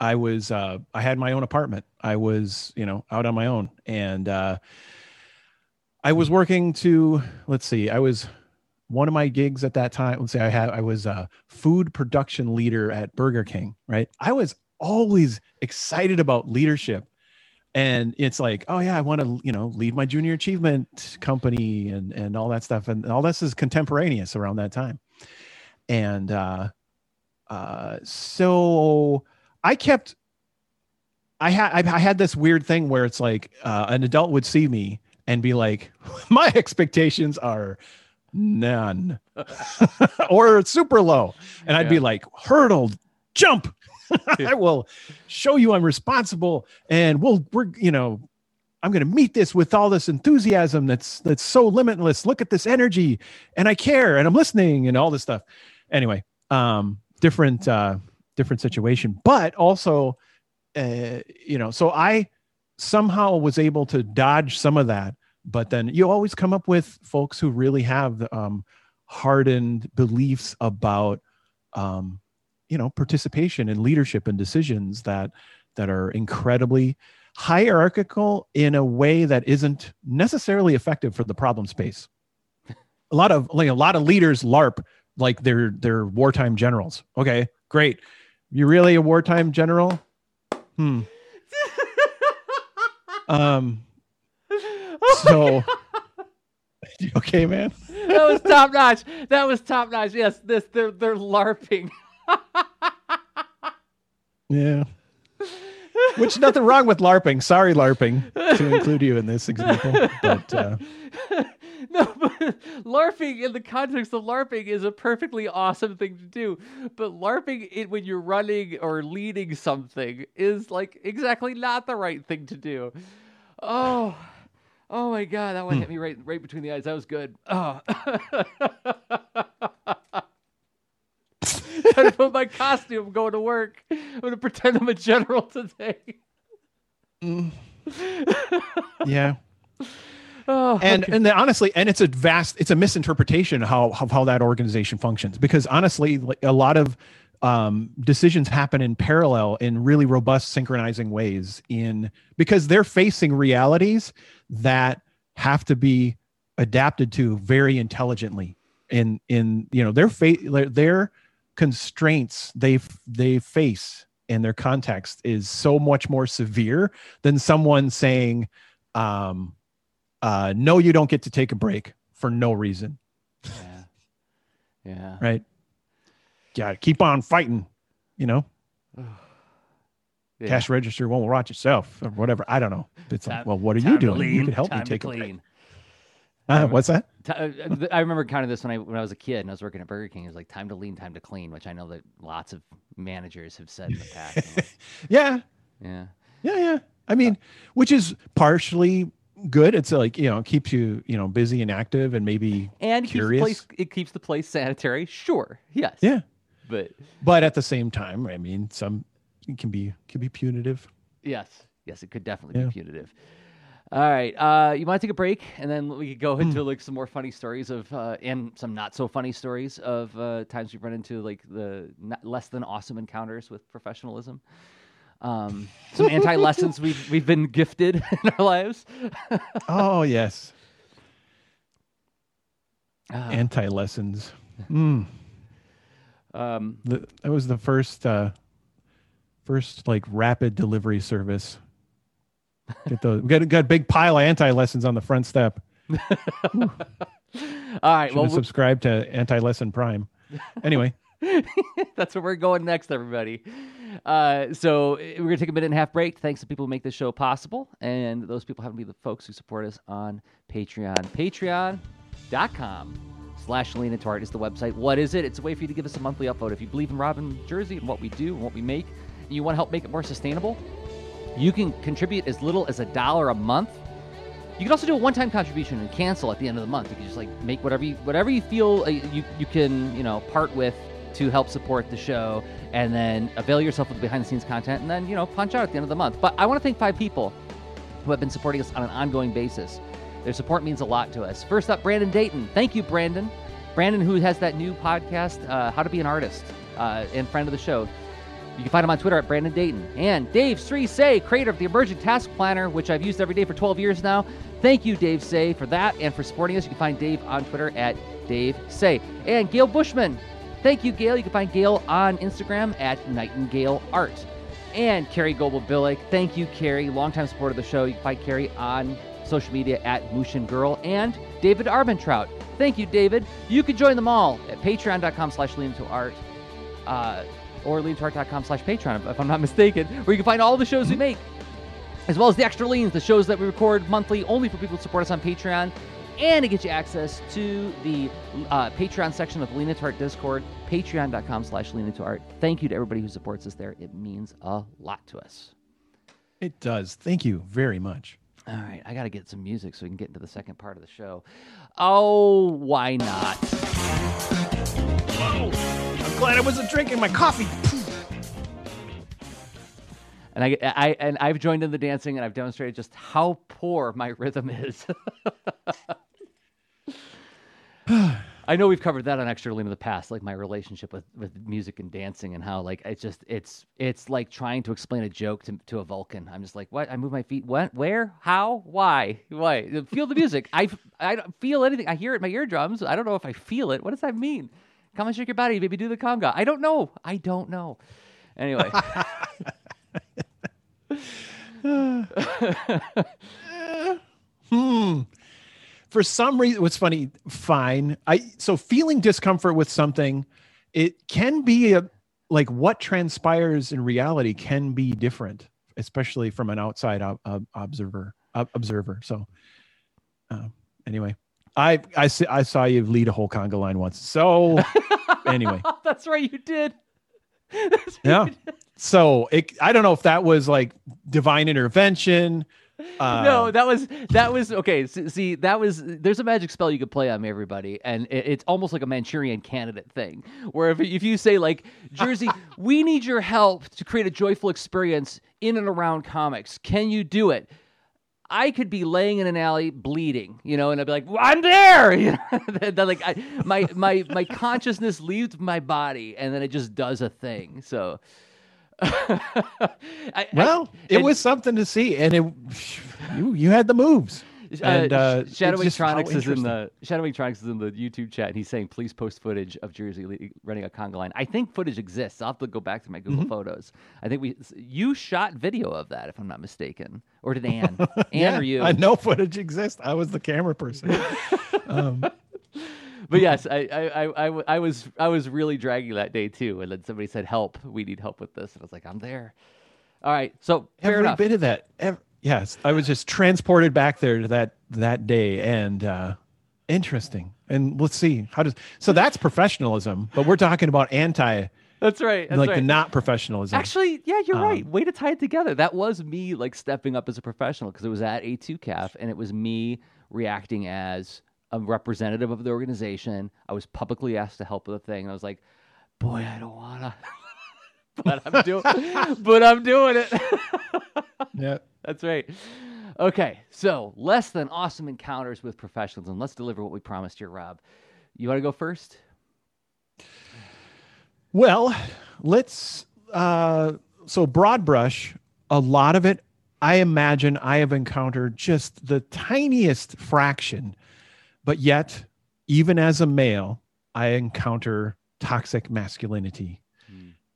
S2: I was uh I had my own apartment. I was, you know, out on my own and uh I was working to let's see. I was one of my gigs at that time, let's say I had I was a food production leader at Burger King, right? I was always excited about leadership and it's like oh yeah i want to you know lead my junior achievement company and and all that stuff and all this is contemporaneous around that time and uh uh so i kept i had i had this weird thing where it's like uh, an adult would see me and be like [LAUGHS] my expectations are none [LAUGHS] or super low. And i'd be like hurdle jump [LAUGHS] i will show you i'm responsible and we'll we're you know i'm going to meet this with all this enthusiasm that's that's so limitless. Look at this energy and i care and i'm listening and all this stuff. Anyway um different uh different situation but also uh you know so i somehow was able to dodge some of that but then you always come up with folks who really have um hardened beliefs about um you know participation and leadership and decisions that that are incredibly hierarchical in a way that isn't necessarily effective for the problem space. A lot of like a lot of leaders larp like they're they're wartime generals. Okay great you really a wartime general hmm [LAUGHS] um so [LAUGHS] you okay man
S1: that was top notch. That was top notch. Yes, this they're they're larping. [LAUGHS]
S2: Yeah. Which nothing wrong with LARPing. Sorry, LARPing, to include you in this example. But uh, [LAUGHS]
S1: no, but LARPing in the context of LARPing is a perfectly awesome thing to do. But LARPing it when you're running or leading something is like exactly not the right thing to do. Oh, oh my god, that one hit hmm. me right right between the eyes. That was good. Oh. [LAUGHS] To put my costume going to work. I'm gonna pretend I'm a general today. Mm. [LAUGHS]
S2: yeah.
S1: Oh,
S2: And
S1: okay.
S2: and then honestly, and it's a vast, it's a misinterpretation of how of how that organization functions. Because honestly, a lot of um, decisions happen in parallel in really robust synchronizing ways. In because they're facing realities that have to be adapted to very intelligently. In in you know their fa- their- their constraints they they face and their context is so much more severe than someone saying, um, uh, "No, you don't get to take a break for no reason."
S1: Yeah. Yeah.
S2: Right? Yeah, keep on fighting. You know, [SIGHS]
S1: Yeah.
S2: cash register won't watch itself or whatever. I don't know. It's like, well, what are you doing?
S1: lean,
S2: you could help me
S1: time to
S2: take a break. Uh, what's that?
S1: Uh, I remember counting this when I when I was a kid and I was working at Burger King. It was like time to lean, time to clean, which I know that lots of managers have said in the past. Like, [LAUGHS]
S2: Yeah,
S1: yeah,
S2: yeah, yeah. I mean, which is partially good. It's like you know keeps you you know busy and active and maybe
S1: and it keeps the place it keeps the place sanitary. Sure, yes,
S2: yeah.
S1: but
S2: But at the same time, I mean, some it can be can be punitive.
S1: yes, yes, it could definitely
S2: Yeah.
S1: be punitive. All right, uh, you want to take a break, and then we could go
S2: Hmm.
S1: into like some more funny stories of, uh, and some not so funny stories of uh, times we've run into like the not less than awesome encounters with professionalism. Um, some anti lessons we've we've been gifted [LAUGHS] in our lives.
S2: Oh yes, [SIGHS]
S1: Uh,
S2: anti lessons. Mm,
S1: um,
S2: the, that was the first uh, first like rapid delivery service. Get those. We got, got a big pile of anti lessons on the front step. [LAUGHS]
S1: all right,
S2: Should
S1: well,
S2: have subscribed to Anti Lesson Prime. Anyway, [LAUGHS]
S1: That's where we're going next, everybody. Uh, so eh, we're gonna take a minute and a half break. Thanks to people who make this show possible, and those people happen to be the folks who support us on Patreon. Patreon.com slash Lean Into Art is the website. What is it? It's a way for you to give us a monthly upvote. If you believe in Rob and Jerzy and what we do and what we make, and you want to help make it more sustainable, you can contribute as little as a dollar a month. You can also do a one-time contribution and cancel at the end of the month. You can just like make whatever you whatever you feel uh, you you can you know part with to help support the show, and then avail yourself of the behind-the-scenes content, and then you know punch out at the end of the month. But I want to thank five people who have been supporting us on an ongoing basis. Their support means a lot to us. First up, Brandon Dayton. Thank you, Brandon. Brandon, who has that new podcast, uh, How to Be an Artist, uh, and friend of the show. You can find him on Twitter at Brandon Dayton. And Dave Seah, creator of the Emergent Task Planner, which I've used every day for 12 years now. Thank you, Dave Seah, for that and for supporting us. You can find Dave on Twitter at Dave Seah. And Gail Bushman. Thank you, Gail. You can find Gail on Instagram at Nightingale Art. And Carrie Goebel Billick. Thank you, Carrie. Longtime supporter of the show. You can find Carrie on social media at Mushin Girl. And David Arbentrout. Thank you, David. You can join them all at patreon.com slash lean into art. Uh, or leanintoart.com slash Patreon, if I'm not mistaken, where you can find all the shows we make, as well as the extra leans, the shows that we record monthly only for people who support us on Patreon, and to get you access to the uh, Patreon section of Lean Into Art Discord, patreon.com slash lean into art. Thank you to everybody who supports us there. It means a lot to us.
S2: it does. Thank you very much.
S1: All right, I got to get some music so we can get into the second part of the show. Oh, why not?
S2: Whoa! I'm glad I wasn't drinking my coffee.
S1: And I, I and I've joined in the dancing, and I've demonstrated just how poor my rhythm is. [LAUGHS] I know we've covered that on Extra Lean in the past, like my relationship with, with music and dancing, and how like it's just it's it's like trying to explain a joke to, to a Vulcan. I'm just like, what? I move my feet. What? Where? How? Why? Why? Feel the music. I I don't feel anything. I hear it in my eardrums. I don't know if I feel it. What does that mean? Come and shake your body, baby. Do the conga. I don't know. I don't know. Anyway. [LAUGHS]
S2: Hmm. For some reason, what's funny? Fine. I so feeling discomfort with something, it can be a like what transpires in reality can be different, especially from an outside ob- ob- observer. ob- observer. So, uh, anyway, I I I saw you lead a whole conga line once. So [LAUGHS] anyway,
S1: That's right, you did. [LAUGHS]
S2: Yeah. so it, I don't know if that was like divine intervention. Uh,
S1: no, that was that was okay. See, that was there's a magic spell you could play on me, everybody, and it, it's almost like a Manchurian candidate thing. Where if if you say like Jerzy, [LAUGHS] we need your help to create a joyful experience in and around comics. Can you do it? I could be laying in an alley bleeding, you know, and I'd be like, well, "I'm there," [LAUGHS] you know. [LAUGHS] Like I, my my my consciousness leaves my body, and then it just does a thing. So, [LAUGHS] I, I-
S2: Well, it was something to see, and it you you had the moves. And, uh,
S1: Shadow
S2: it's just
S1: Electronics is in the Shadow Electronics is in the YouTube chat. And he's saying, "Please post footage of Jerzy running a conga line." I think footage exists. I'll have to go back to my Google
S2: Mm-hmm.
S1: Photos. I think we you shot video of that, if I'm not mistaken, or did Anne? [LAUGHS] Anne
S2: yeah,
S1: or you?
S2: I know footage exists. I was the camera person. [LAUGHS] um,
S1: But yes, I, I, I, I was I was really dragging that day too, and then somebody said, "Help! We need help with this," and I was like, "I'm there." All right, so
S2: every
S1: enough.
S2: bit of that. ev- yes, I was just transported back there to that that day, and uh, interesting. And let's see how does so that's professionalism, but we're talking about anti,
S1: That's right. That's
S2: like
S1: right.
S2: the not professionalism.
S1: Actually, yeah, you're
S2: Um,
S1: right. Way to tie it together. That was me like stepping up as a professional because it was at A2CAF and it was me reacting as a representative of the organization. I was publicly asked to help with a thing. I was like, boy, I don't wanna. [LAUGHS] but I'm doing but I'm doing it. [LAUGHS]
S2: yeah.
S1: That's right. Okay, so less than awesome encounters with professionals, and let's deliver what we promised here, Rob. You want to go first?
S2: Well, let's uh so broad brush, a lot of it I imagine I have encountered just the tiniest fraction, but yet even as a male, I encounter toxic masculinity.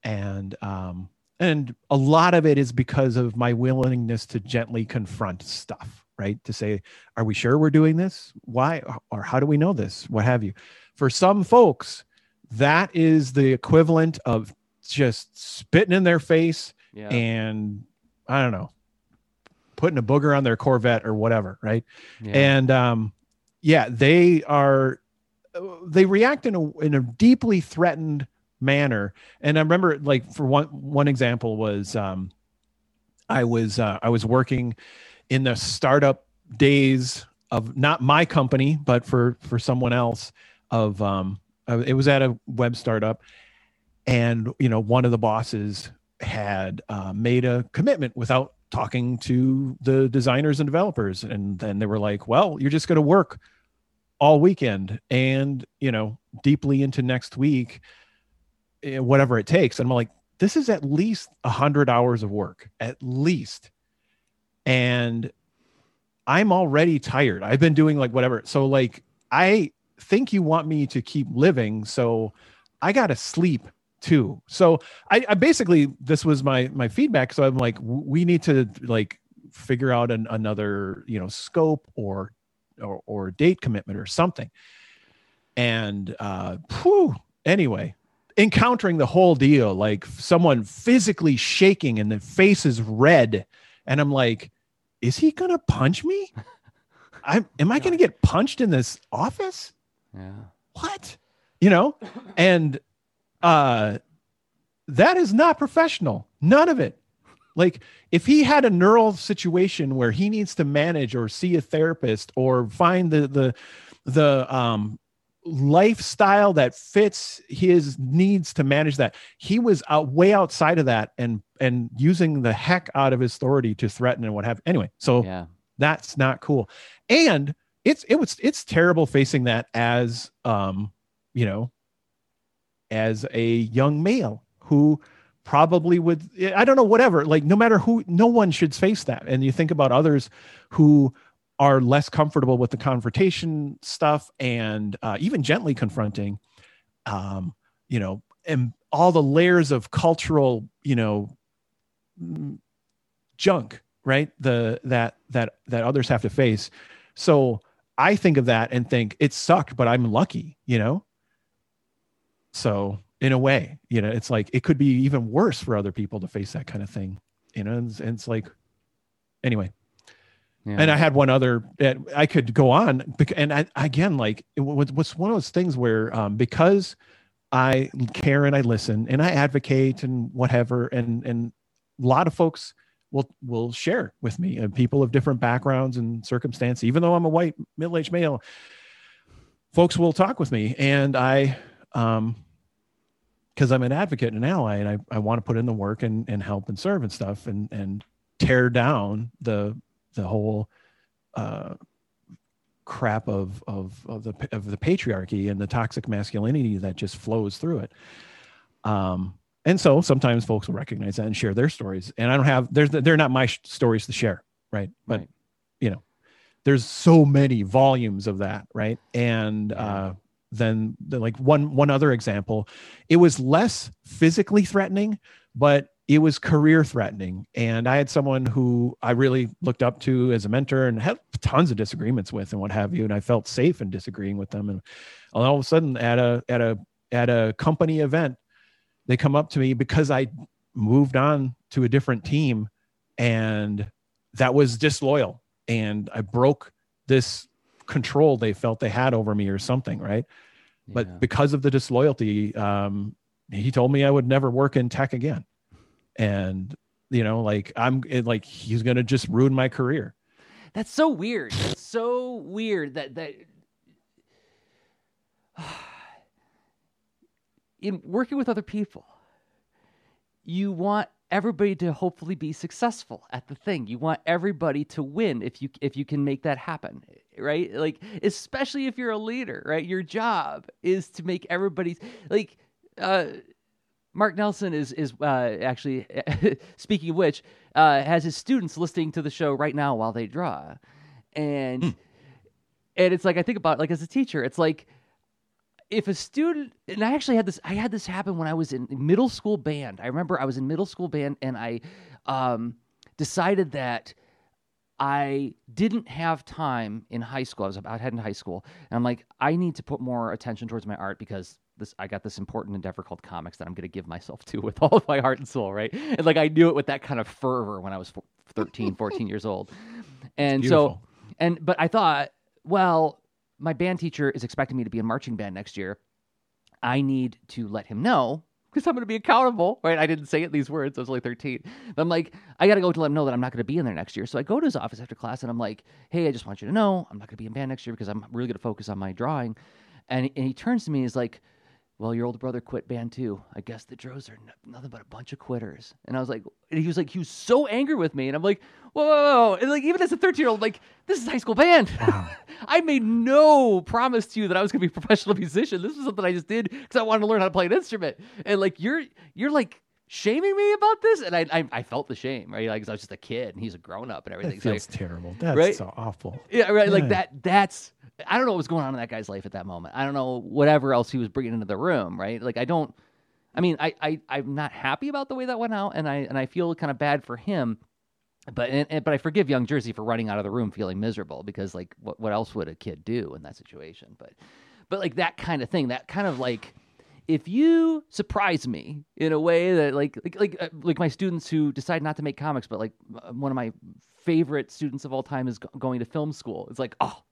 S2: And um and a lot of it is because of my willingness to gently confront stuff, right? To say, are we sure we're doing this? Why or how do we know this? What have you? For some folks, that is the equivalent of just spitting in their face
S1: Yeah.
S2: and I don't know, putting a booger on their Corvette or whatever, right?
S1: yeah.
S2: And um, yeah, they are they react in a in a deeply threatened manner. And I remember, like for one one example was um, I was uh, I was working in the startup days of not my company, but for for someone else. Of um, it was at a web startup, and you know one of the bosses had uh, made a commitment without talking to the designers and developers and then they were like well you're just going to work all weekend and you know deeply into next week whatever it takes. And i'm like this is at least a 100 hours of work at least. And i'm already tired. I've been doing like whatever. So like i think you want me to keep living. So i gotta sleep too. So I, I basically this was my my feedback. So i'm like we need to like figure out an, another you know scope or, or or date commitment or something. And uh whew, anyway encountering the whole deal like someone physically shaking and the face is red. And i'm like is he gonna punch me? [LAUGHS] I'm am i gonna get punched in this office?
S1: Yeah.
S2: what? You know? And uh that is not professional. None of it. Like if he had a neural situation where he needs to manage or see a therapist or find the the the um lifestyle that fits his needs to manage that. He was out way outside of that and and using the heck out of his authority to threaten and what have anyway. So
S1: Yeah.
S2: that's not cool. And it's it was it's terrible facing that as um you know as a young male who probably would i don't know whatever like no matter who no one should face that. And you think about others who are less comfortable with the confrontation stuff and uh, even gently confronting um you know and all the layers of cultural you know mm, junk right the that that that others have to face. So i think of that and think it sucked but i'm lucky you know? So in a way you know it's like it could be even worse for other people to face that kind of thing you know? And and it's like anyway
S1: Yeah.
S2: and I had one other. that I could go on, and I, again, like it was, one of those things where um, because I care and I listen and I advocate and whatever, and and a lot of folks will will share with me, and people of different backgrounds and circumstance. Even though I'm a white middle aged male, folks will talk with me, and I, um, because I'm an advocate and an ally, and I I want to put in the work and and help and serve and stuff, and and tear down the the whole uh, crap of of of the of the patriarchy and the toxic masculinity that just flows through it. Um, and so sometimes folks will recognize that and share their stories, and I don't have there's they're not my sh- stories to share, right? But
S1: Right.
S2: you know, there's so many volumes of that right and
S1: Yeah.
S2: uh then the, like one one other example it was less physically threatening but it was career threatening. And i had someone who i really looked up to as a mentor and had tons of disagreements with and what have you. And i felt safe in disagreeing with them. And all of a sudden at a at a at a company event they come up to me because i moved on to a different team and that was disloyal. And i broke this control they felt they had over me or something right? But because of the disloyalty um he told me i would never work in tech again and you know like i'm it, like he's gonna just ruin my career
S1: That's so weird. That's so weird that that [SIGHS] in working with other people, you want everybody to hopefully be successful at the thing. You want everybody to win if you if you can make that happen, right? Like especially if you're a leader, right? Your job is to make everybody's like uh Mark Nelson is is uh, actually [LAUGHS] speaking of which uh, has his students listening to the show right now while they draw, and and it's like I think about like as a teacher, it's like if a student and I actually had this I had this happen when I was in middle school band. I remember I was in middle school band and I um, decided that I didn't have time in high school. I was about heading to high school, and I'm like, I need to put more attention towards my art because this I got this important endeavor called comics that I'm going to give myself to with all of my heart and soul, right? And like I knew it with that kind of fervor when I was 13, [LAUGHS] 14 years old, and so and but I thought, well, my band teacher is expecting me to be in marching band next year. I need to let him know because I'm going to be accountable, right? I didn't say it in these words. I was only 13. But I'm like, I got to go to let him know that I'm not going to be in there next year. So I go to his office after class and I'm like, hey, I just want you to know I'm not going to be in band next year because I'm really going to focus on my drawing. And, and he turns to me and is like, well, your older brother quit band too. I guess the Drozds are n- nothing but a bunch of quitters. And I was like, and he was like, he was so angry with me. And I'm like, whoa, whoa, whoa. And like, even as a 13 year old, like, this is high school band. [LAUGHS] I made no promise to you that I was going to be a professional [LAUGHS] musician. This was something I just did because I wanted to learn how to play an instrument. And like, you're, you're like, shaming me about this and I, I i felt the shame right like i was just a kid and he's a grown-up and everything
S2: that
S1: So,
S2: feels terrible that's
S1: right?
S2: so awful
S1: yeah, right. Like that. That's. I don't know what was going on in that guy's life at that moment. I don't know whatever else he was bringing into the room. Right. Like I don't. I mean, I, I I'm not happy about the way that went out, and I and I feel kind of bad for him. But and, and- but I forgive Young Jerzy for running out of the room feeling miserable because like what what else would a kid do in that situation? But but like that kind of thing, that kind of like if you surprise me in a way that like like like, uh, like my students who decide not to make comics but like one of my favorite students of all time is going to film school it's like oh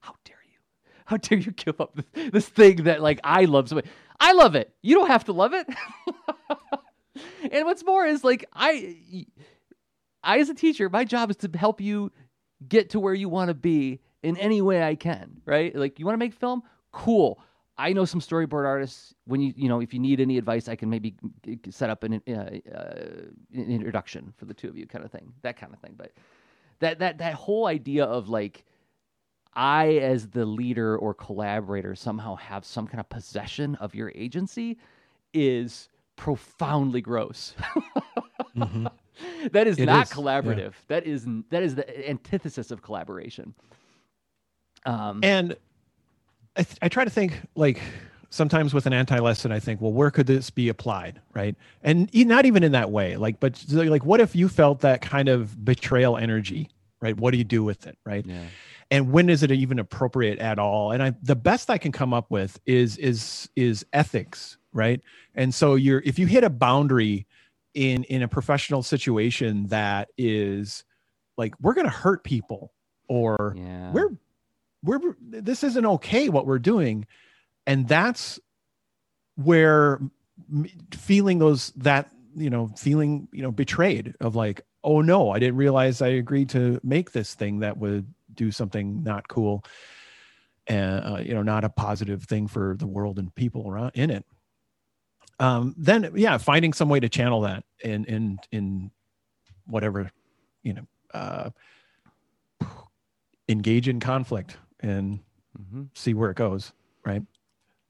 S1: how dare you how dare you give up this, this thing that like i love so much i love it you don't have to love it [LAUGHS] and what's more is like i i as a teacher my job is to help you get to where you want to be in any way I can, right? Like you want to make film? Cool. I know some storyboard artists. When you you know if you need any advice, I can maybe set up an, uh, uh, an introduction for the two of you, kind of thing, that kind of thing. But that that that whole idea of like I as the leader or collaborator somehow have some kind of possession of your agency is profoundly gross. [LAUGHS]
S2: Mhm.
S1: that is
S2: It
S1: not
S2: is, yeah.
S1: collaborative. That is that is the antithesis of collaboration. Um,
S2: and I, th- I try to think like sometimes with an anti-lesson i think well where could this be applied right and not even in that way like but like what if you felt that kind of betrayal energy right what do you do with it right
S1: yeah.
S2: And when is it even appropriate at all? And i the best i can come up with is is is ethics right? And so you're if you hit a boundary in in a professional situation that is like we're going to hurt people or
S1: Yeah.
S2: we're we're this isn't okay what we're doing. And that's where feeling those that you know feeling you know betrayed of like oh no i didn't realize i agreed to make this thing that would do something not cool and uh, you know not a positive thing for the world and people around in it. Um then yeah finding some way to channel that in in in whatever you know uh engage in conflict and
S1: hmm
S2: see where it goes right?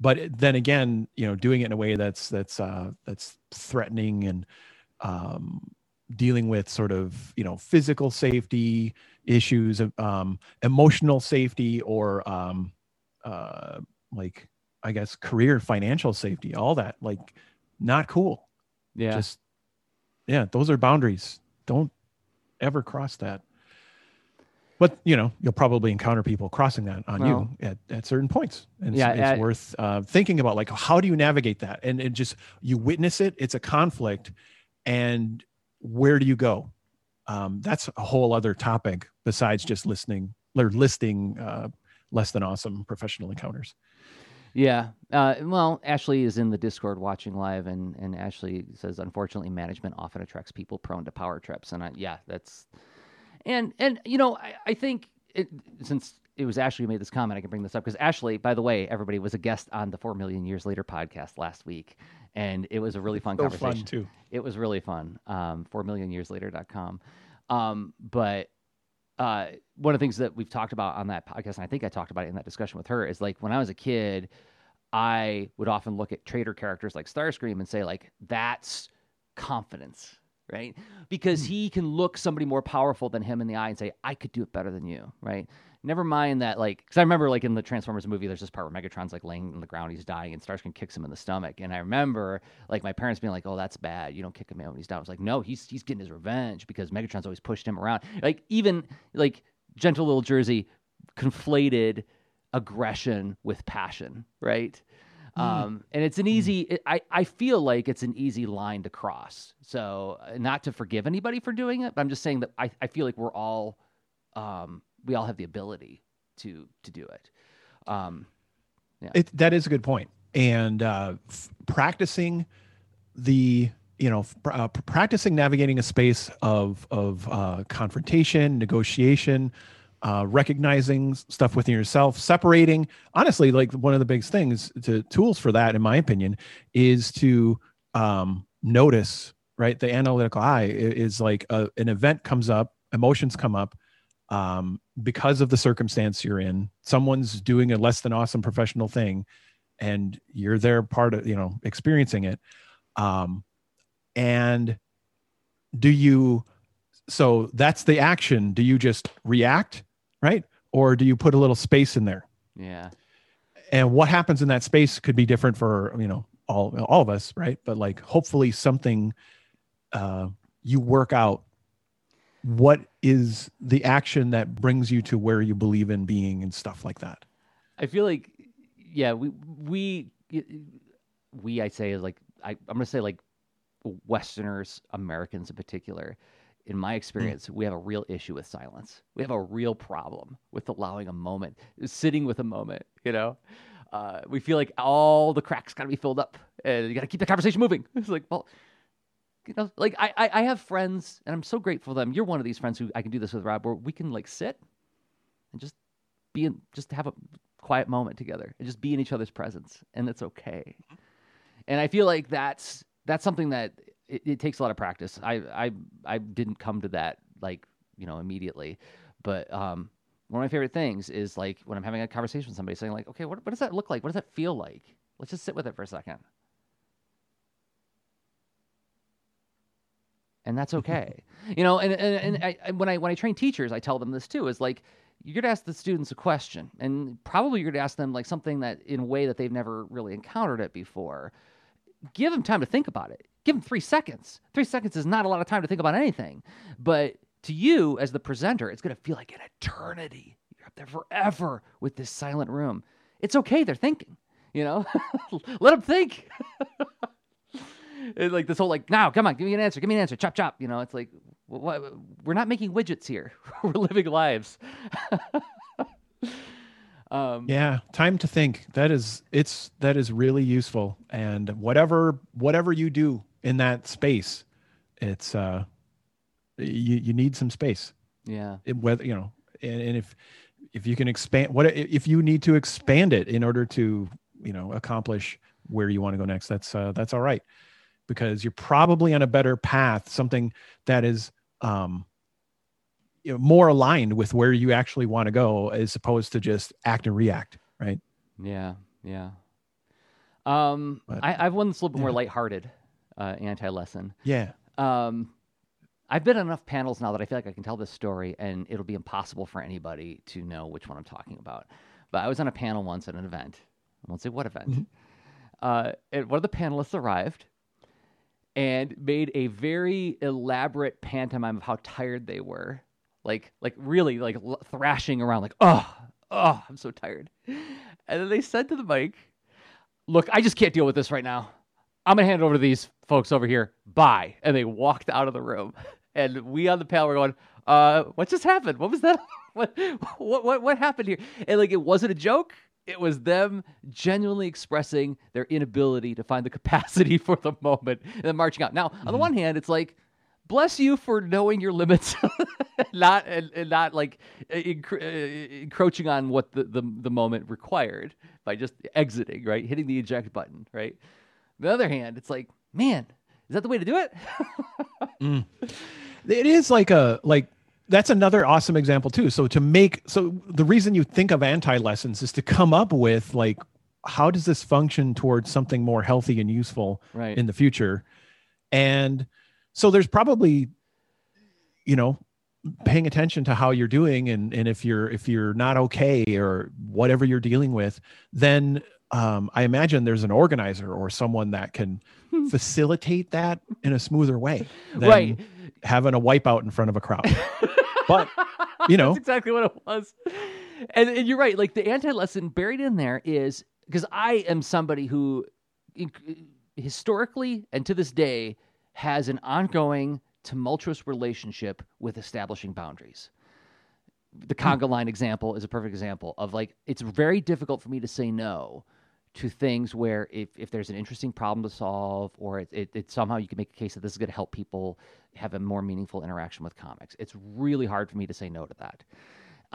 S2: But then again you know doing it in a way that's that's uh that's threatening and um dealing with sort of you know physical safety issues um emotional safety or um uh like i guess career financial safety all that like not cool.
S1: Yeah.
S2: just yeah those are boundaries. Don't ever cross that. But you know you'll probably encounter people crossing that on
S1: Well-
S2: you at, at certain points. And it's,
S1: Yeah,
S2: it's
S1: I-
S2: worth uh, thinking about like how do you navigate that? And it just you witness it it's a conflict and where do you go um, that's a whole other topic besides just listening or listing uh, less than awesome professional encounters
S1: Yeah. Uh, well, Ashley is in the Discord watching live, and, and Ashley says, unfortunately, management often attracts people prone to power trips. And I, yeah, that's, and, and, you know, I, I think it, since it was Ashley who made this comment, I can bring this up because Ashley, by the way, everybody was a guest on the 4 Million Years Later podcast last week. And it was a really fun
S2: so
S1: conversation.
S2: fun too
S1: It was really fun. Um, 4millionyearslater.com. Um, but uh, one of the things that we've talked about on that podcast, and I think I talked about it in that discussion with her, is like when I was a kid, I would often look at traitor characters like Starscream and say, like, that's confidence, right? Because he can look somebody more powerful than him in the eye and say, I could do it better than you, right? Never mind that, like, because I remember, like, in the Transformers movie, there's this part where Megatron's like laying on the ground, he's dying, and Starscream kicks him in the stomach. And I remember, like, my parents being like, "Oh, that's bad. You don't kick him out when he's down." I was like, "No, he's he's getting his revenge because Megatron's always pushed him around." Like, even like gentle little Jerzy conflated aggression with passion, right? Um, and it's an easy. It, I I feel like it's an easy line to cross. So uh, not to forgive anybody for doing it, but I'm just saying that I I feel like we're all, um, we all have the ability to to do it. Um,
S2: it that is a good point. point and uh f- practicing the you know pr- uh, practicing navigating a space of of uh confrontation negotiation uh recognizing stuff within yourself separating honestly like one of the biggest things to tools for that in my opinion is to um notice right the analytical eye is like a, an event comes up emotions come up um, because of the circumstance you're in someone's doing a less than awesome professional thing and you're there part of you know experiencing it um, and do you so that's the action. Do you just react right? Or do you put a little space in there?
S1: Yeah,
S2: and what happens in that space could be different for you know all all of us right? But like hopefully something uh you work out what is the action that brings you to where you believe in being and stuff like that
S1: I feel like, yeah, we we we I say is like I I'm gonna say like Westerners, Americans in particular. In my experience, we have a real issue with silence. We have a real problem with allowing a moment, sitting with a moment. You know, uh, we feel like all the cracks got to be filled up, and you got to keep the conversation moving. [LAUGHS] It's like, well, you know, like I, I I have friends, and I'm so grateful for them. You're one of these friends who I can do this with, Rob, where we can like sit and just be in, just have a quiet moment together and just be in each other's presence, and it's okay. And I feel like that's that's something that it, it takes a lot of practice. I I I didn't come to that like you know immediately, but um, one of my favorite things is like when I'm having a conversation with somebody, saying like, okay, what what does that look like? What does that feel like? Let's just sit with it for a second. And that's [LAUGHS] okay. you know, and and, and I, I, when I when I train teachers, I tell them this too. Is like you're gonna ask the students a question, and probably you're gonna ask them like something that in a way that they've never really encountered it before. Give them time to think about it. Give them three seconds. Three seconds is not a lot of time to think about anything, but to you as the presenter, it's gonna feel like an eternity. You're up there forever with this silent room. It's okay. They're thinking. You know, [LAUGHS] let them think. [LAUGHS] It's like this whole like now come on give me an answer give me an answer chop chop. You know it's like wh- wh- we're not making widgets here. [LAUGHS] We're living lives. [LAUGHS] Um
S2: yeah time to think. That is it's that is really useful. And whatever whatever you do in that space it's uh you you need some space.
S1: Yeah.
S2: It, whether you know and, and if if you can expand what if you need to expand it in order to you know accomplish where you want to go next that's uh that's all right because you're probably on a better path something that is um you know more aligned with where you actually want to go as opposed to just act and react right
S1: yeah yeah um
S2: But-
S1: I, i've one that's a little bit more
S2: yeah.
S1: lighthearted uh anti-lesson
S2: yeah
S1: um I've been on enough panels now that I feel like I can tell this story, and it'll be impossible for anybody to know which one I'm talking about. But I was on a panel once at an event. I won't say what event.
S2: Mm-hmm.
S1: Uh, and one of the panelists arrived and made a very elaborate pantomime of how tired they were, like like really like thrashing around, like oh oh I'm so tired. And then they said to the mic, "Look, I just can't deal with this right now. I'm gonna hand it over to these folks over here. Bye." And they walked out of the room. And we on the panel were going, "Uh, what just happened? What was that? [LAUGHS] what what what what happened here?" And like it wasn't a joke. It was them genuinely expressing their inability to find the [LAUGHS] capacity for the moment and then marching out. Now, on the
S2: Mhm.
S1: one hand, it's like, bless you for knowing your limits, [LAUGHS] not and, and not like encro- encroaching on what the, the the moment required by just exiting, right, hitting the eject button, right. On the other hand, it's like, man, is that the way to do it? [LAUGHS]
S2: it is like a like that's another awesome example too so to make so the reason you think of anti lessons is to come up with like how does this function towards something more healthy and useful
S1: right.
S2: in the future and so there's probably you know paying attention to how you're doing and and if you're if you're not okay or whatever you're dealing with then um, i imagine there's an organizer or someone that can facilitate that in a smoother way
S1: right.
S2: Having a wipeout in front of a crowd [LAUGHS] But, you know.
S1: that's exactly what it was. And, and you're right. Like the anti lesson buried in there is because I am somebody who historically and to this day has an ongoing tumultuous relationship with establishing boundaries. The hmm. conga line example is a perfect example of like it's very difficult for me to say no to things where if, if there's an interesting problem to solve or it, it, it somehow you can make a case that this is going to help people have a more meaningful interaction with comics. It's really hard for me to say no to that.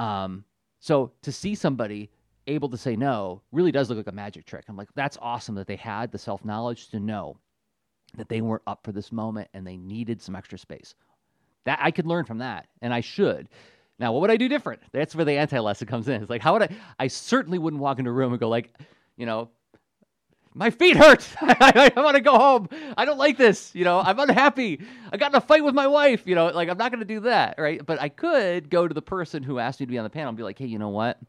S1: Um, so to see somebody able to say no really does look like a magic trick. I'm like that's awesome that they had the self-knowledge to know that they weren't up for this moment and they needed some extra space. That i could learn from that and i should. Now what would i do different? That's where the anti-lesson comes in. It's like how would i i certainly wouldn't walk into a room and go like you know, my feet hurt. [LAUGHS] I, I want to go home. I don't like this. You know, I'm unhappy. I got in a fight with my wife. You know, like I'm not going to do that, right? But I could go to the person who asked me to be on the panel and be like, hey, you know what?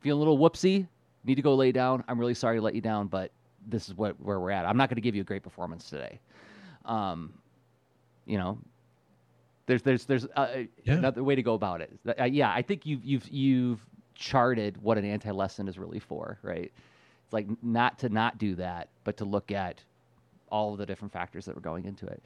S1: Feeling a little whoopsie. Need to go lay down. I'm really sorry to let you down, but this is what where we're at. I'm not going to give you a great performance today. Um, you know, there's there's there's uh,
S2: Yeah.
S1: another way to go about it. Uh, yeah, I think you've you've you've charted what an anti-lesson is really for, right? It's like not to not do that, but to look at all of the different factors that were going into it.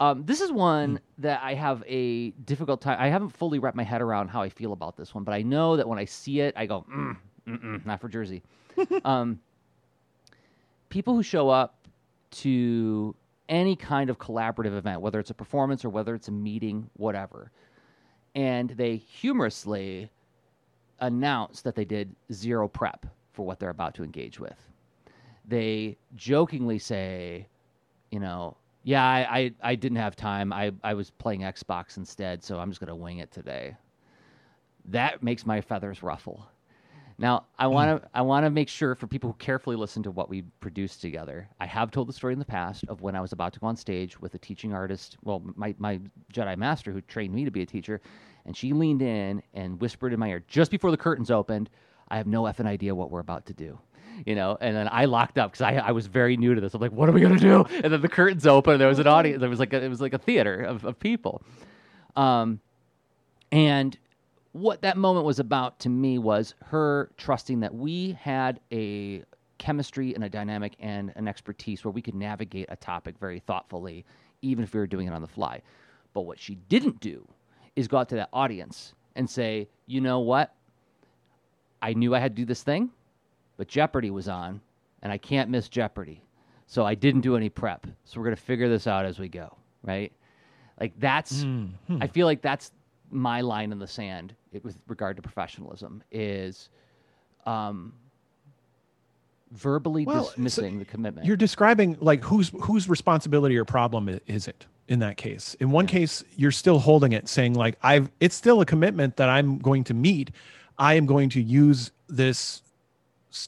S1: Um, this is one that I have a difficult time. I haven't fully wrapped my head around how I feel about this one, but I know that when I see it, I go, mm, mm-mm, not for Jerzy. [LAUGHS] um, people who show up to any kind of collaborative event, whether it's a performance or whether it's a meeting, whatever, and they humorously announce that they did zero prep for what they're about to engage with. They jokingly say, you know, yeah, I, I, I didn't have time. I, I was playing Xbox instead, so I'm just going to wing it today. That makes my feathers ruffle. Now, I hmm. want to I want to make sure for people who carefully listen to what we produce together. I have told the story in the past of when I was about to go on stage with a teaching artist, well, my my Jedi master who trained me to be a teacher, and she leaned in and whispered in my ear just before the curtains opened, "I have no effing idea what we're about to do." You know, and then I locked up because I, I was very new to this. I'm like, what are we gonna do? And then the curtains open. And there was an audience. There was like a, it was like a theater of, of people. Um, and what that moment was about to me was her trusting that we had a chemistry and a dynamic and an expertise where we could navigate a topic very thoughtfully, even if we were doing it on the fly. But what she didn't do is go out to that audience and say, you know what? I knew I had to do this thing, but Jeopardy was on, and I can't miss Jeopardy. So I didn't do any prep. So we're going to figure this out as we go, right? Like that's
S2: Mm, hmm.
S1: I feel like that's my line in the sand it, with regard to professionalism is um, verbally
S2: Well, so
S1: dismissing the commitment.
S2: You're describing like whose whose responsibility or problem is it in that case? In one case, you're still holding it, saying like I've it's still a commitment that I'm going to meet. I am going to use this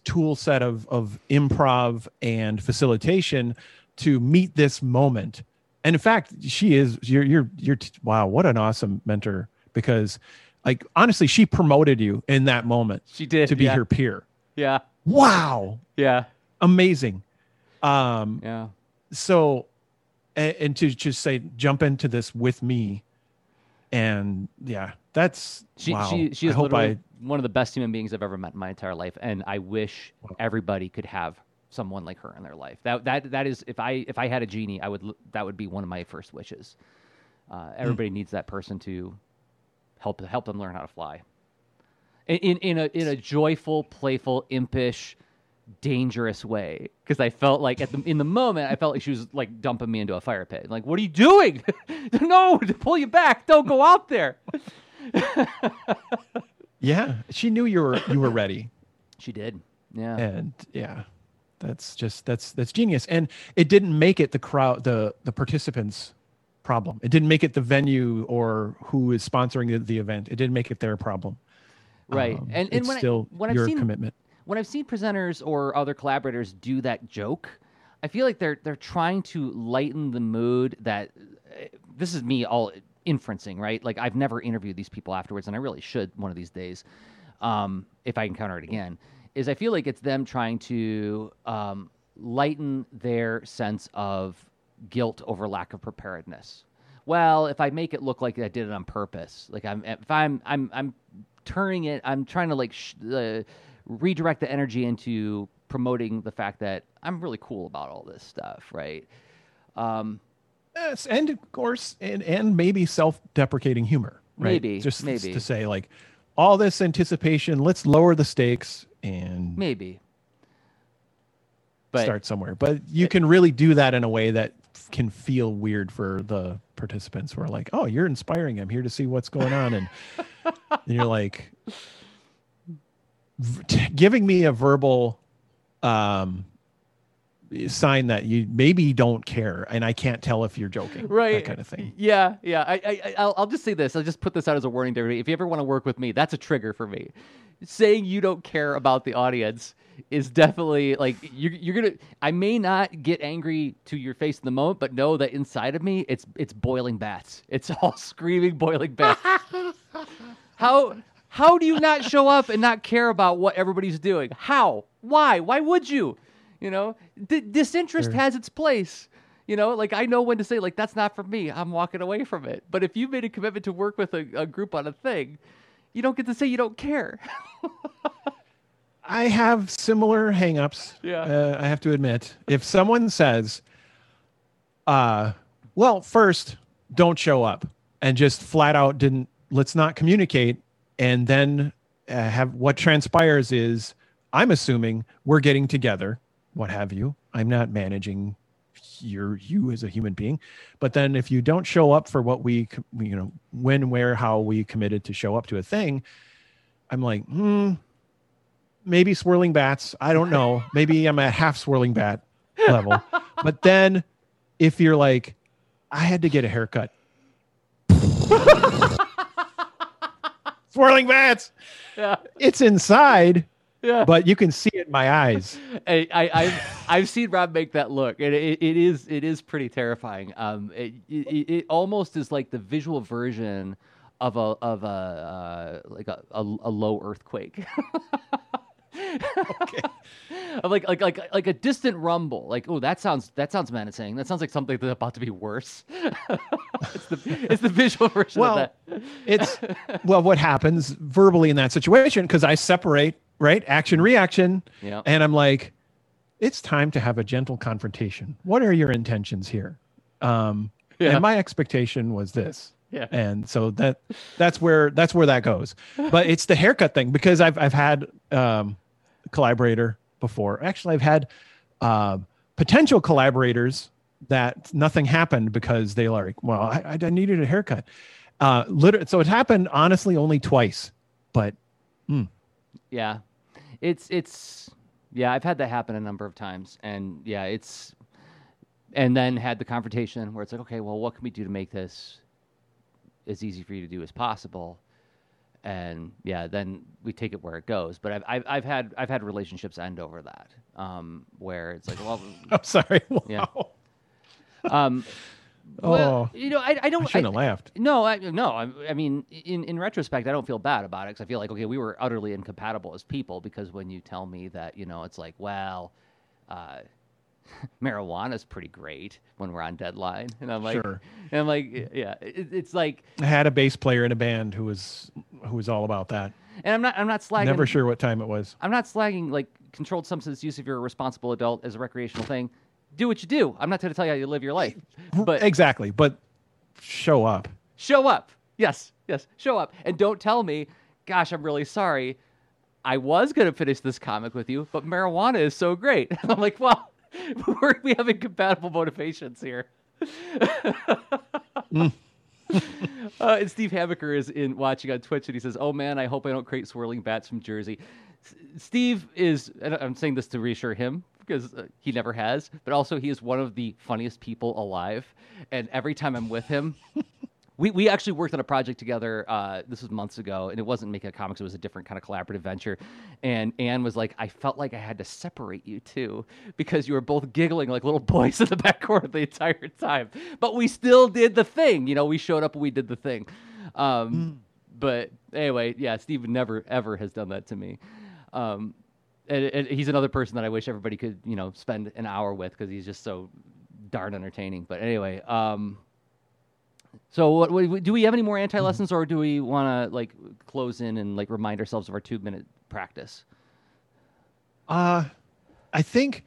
S2: tool set of of improv and facilitation to meet this moment And in fact, she is. You're. You're. You're. Wow. What an awesome mentor. Because, like, honestly, she promoted you in that moment
S1: She did
S2: to be
S1: yeah.
S2: her peer.
S1: Yeah,
S2: Wow.
S1: yeah,
S2: Amazing. Um.
S1: yeah.
S2: So, and, and to just say, jump into this with me, and yeah, that's
S1: She
S2: wow.
S1: she she
S2: I
S1: literally
S2: I.
S1: one of the best human beings I've ever met in my entire life, and I wish
S2: Wow.
S1: everybody could have someone like her in their life. That that that is if I if I had a genie, I would that would be one of my first wishes. Uh,
S2: Hmm.
S1: everybody needs that person to help help them learn how to fly. In in, in a in a joyful, playful, impish, dangerous way. Because I felt like at the in the moment, I felt like she was like dumping me into a fire pit. Like, what are you doing? [LAUGHS] no, to pull you back. Don't go out there. [LAUGHS]
S2: Yeah, she knew you were you were ready.
S1: She did. Yeah.
S2: and yeah that's just that's that's genius and it didn't make it the crowd the the participants problem it didn't make it the venue or who is sponsoring the, the event it didn't make it their problem
S1: Right.
S2: Um,
S1: and and
S2: it's
S1: when
S2: still
S1: I, when I've
S2: your
S1: seen
S2: commitment
S1: when I've seen presenters or other collaborators do that joke, I feel like they're they're trying to lighten the mood that uh, this is me all inferencing, right? Like I've never interviewed these people afterwards and I really should one of these days. Um, if I encounter it again, is I feel like it's them trying to um, lighten their sense of guilt over lack of preparedness. Well, if I make it look like I did it on purpose, like I'm if I'm I'm I'm turning it, I'm trying to like sh- uh, redirect the energy into promoting the fact that I'm really cool about all this stuff, right? Um,
S2: yes and of course and and maybe self-deprecating humor right?
S1: Maybe,
S2: just
S1: maybe.
S2: to say like all this anticipation let's lower the stakes and
S1: maybe, but
S2: start somewhere. But you can really do that in a way that can feel weird for the participants who are like oh you're inspiring. I'm here to see what's going on. And, and [LAUGHS] you're like v- giving me a verbal um sign that you maybe don't care and i can't tell if you're joking
S1: right
S2: that kind of thing
S1: Yeah, yeah. I, I, I- I'll, I'll just say this. I'll just put this out as a warning to everybody. If you ever want to work with me, that's a trigger for me. Saying you don't care about the audience is definitely like you're, you're gonna. I may not get angry to your face in the moment, but know that inside of me, it's it's boiling bats. It's all [LAUGHS] screaming, boiling bats. how how do you not show up and not care about what everybody's doing? How? Why? Why would you? You know, D- disinterest
S2: Sure.
S1: has its place. You know, like I know when to say like that's not for me. I'm walking away from it. But if you made a commitment to work with a, a group on a thing, you don't get to say you don't care. [LAUGHS]
S2: I have similar hangups.
S1: Yeah.
S2: Uh, I have to admit, if someone says, uh, well, first, don't show up and just flat out didn't, let's not communicate. And then uh, have what transpires is, I'm assuming we're getting together, what have you. I'm not managing your you as a human being. But then if you don't show up for what we, you know, when, where, how we committed to show up to a thing, I'm like, hmm, maybe swirling bats. I don't know. Maybe I'm at half swirling bat level. [LAUGHS] but then if you're like, I had to get a haircut. Swirling bats.
S1: yeah,
S2: It's inside,
S1: yeah.
S2: but you can see it in my eyes. [LAUGHS]
S1: I, I, I've I've seen Rob make that look, and it, it is it is pretty terrifying. Um, it, it it almost is like the visual version of a of a uh, like a, a, a low earthquake. [LAUGHS]
S2: Okay. [LAUGHS]
S1: like like like like a distant rumble. Like, oh, that sounds that sounds menacing. That sounds like something that's about to be worse. [LAUGHS] it's the it's the visual version
S2: Well,
S1: of that.
S2: It's well, what happens verbally in that situation? Because I separate right action reaction,
S1: Yeah.
S2: and I'm like, it's time to have a gentle confrontation. What are your intentions here? Um,
S1: Yeah.
S2: And my expectation was this.
S1: Yeah.
S2: and so that that's where that's where that goes but it's the haircut thing because i've i've had um collaborator before actually i've had um potential collaborators that nothing happened because they like well i, I needed a haircut uh literally so it happened honestly only twice but
S1: Yeah. It's it's yeah, I've had that happen a number of times and yeah, it's and then had the confrontation where it's like, okay, well, what can we do to make this as easy for you to do as possible? And yeah, then we take it where it goes. But I've I've, I've had I've had relationships end over that, um, where it's like, well, [LAUGHS]
S2: i'm sorry [LAUGHS]
S1: Yeah.
S2: wow.
S1: um, Well,
S2: oh,
S1: you know, I, I don't.
S2: I shouldn't have laughed.
S1: No, I, no. I, I mean, in, in retrospect, I don't feel bad about it because I feel like okay, we were utterly incompatible as people. Because when you tell me that, you know, it's like, well, uh, [LAUGHS] marijuana is pretty great when we're on deadline, and I'm like,
S2: Sure.
S1: and I'm like, yeah, it, it's like,
S2: I had a bass player in a band who was who was all about that.
S1: and I'm not, I'm not slagging.
S2: Never sure what time it was.
S1: I'm not slagging like controlled substance use if you're a responsible adult as a recreational thing. Do what you do. I'm not going to tell you how you live your life, [LAUGHS] but
S2: exactly, but show up.
S1: show up. Yes, yes, show up. And don't tell me, gosh, I'm really sorry. I was going to finish this comic with you, but marijuana is so great. [LAUGHS] I'm like, well, [LAUGHS] we're, we have incompatible motivations here. [LAUGHS] [LAUGHS] Uh, and Steve Hamaker is in watching on Twitch, and he says, "Oh man, I hope I don't create swirling bats from Jerzy." S- Steve is, and I'm saying this to reassure him because uh, he never has, but also he is one of the funniest people alive. And every time I'm with him, we, we actually worked on a project together. Uh, this was months ago, and it wasn't making a comics; it was a different kind of collaborative venture. And Anne was like, "I felt like I had to separate you two because you were both giggling like little [LAUGHS] boys in the back corner the entire time, but we still did the thing. You know, we showed up and we did the thing." Um, But anyway, yeah, Steve never ever has done that to me. Um, and, and he's another person that I wish everybody could, you know, spend an hour with because he's just so darn entertaining. But anyway, um, so what, what, do we have any more anti lessons, or do we want to like close in and like remind ourselves of our two minute practice?
S2: Uh, I think.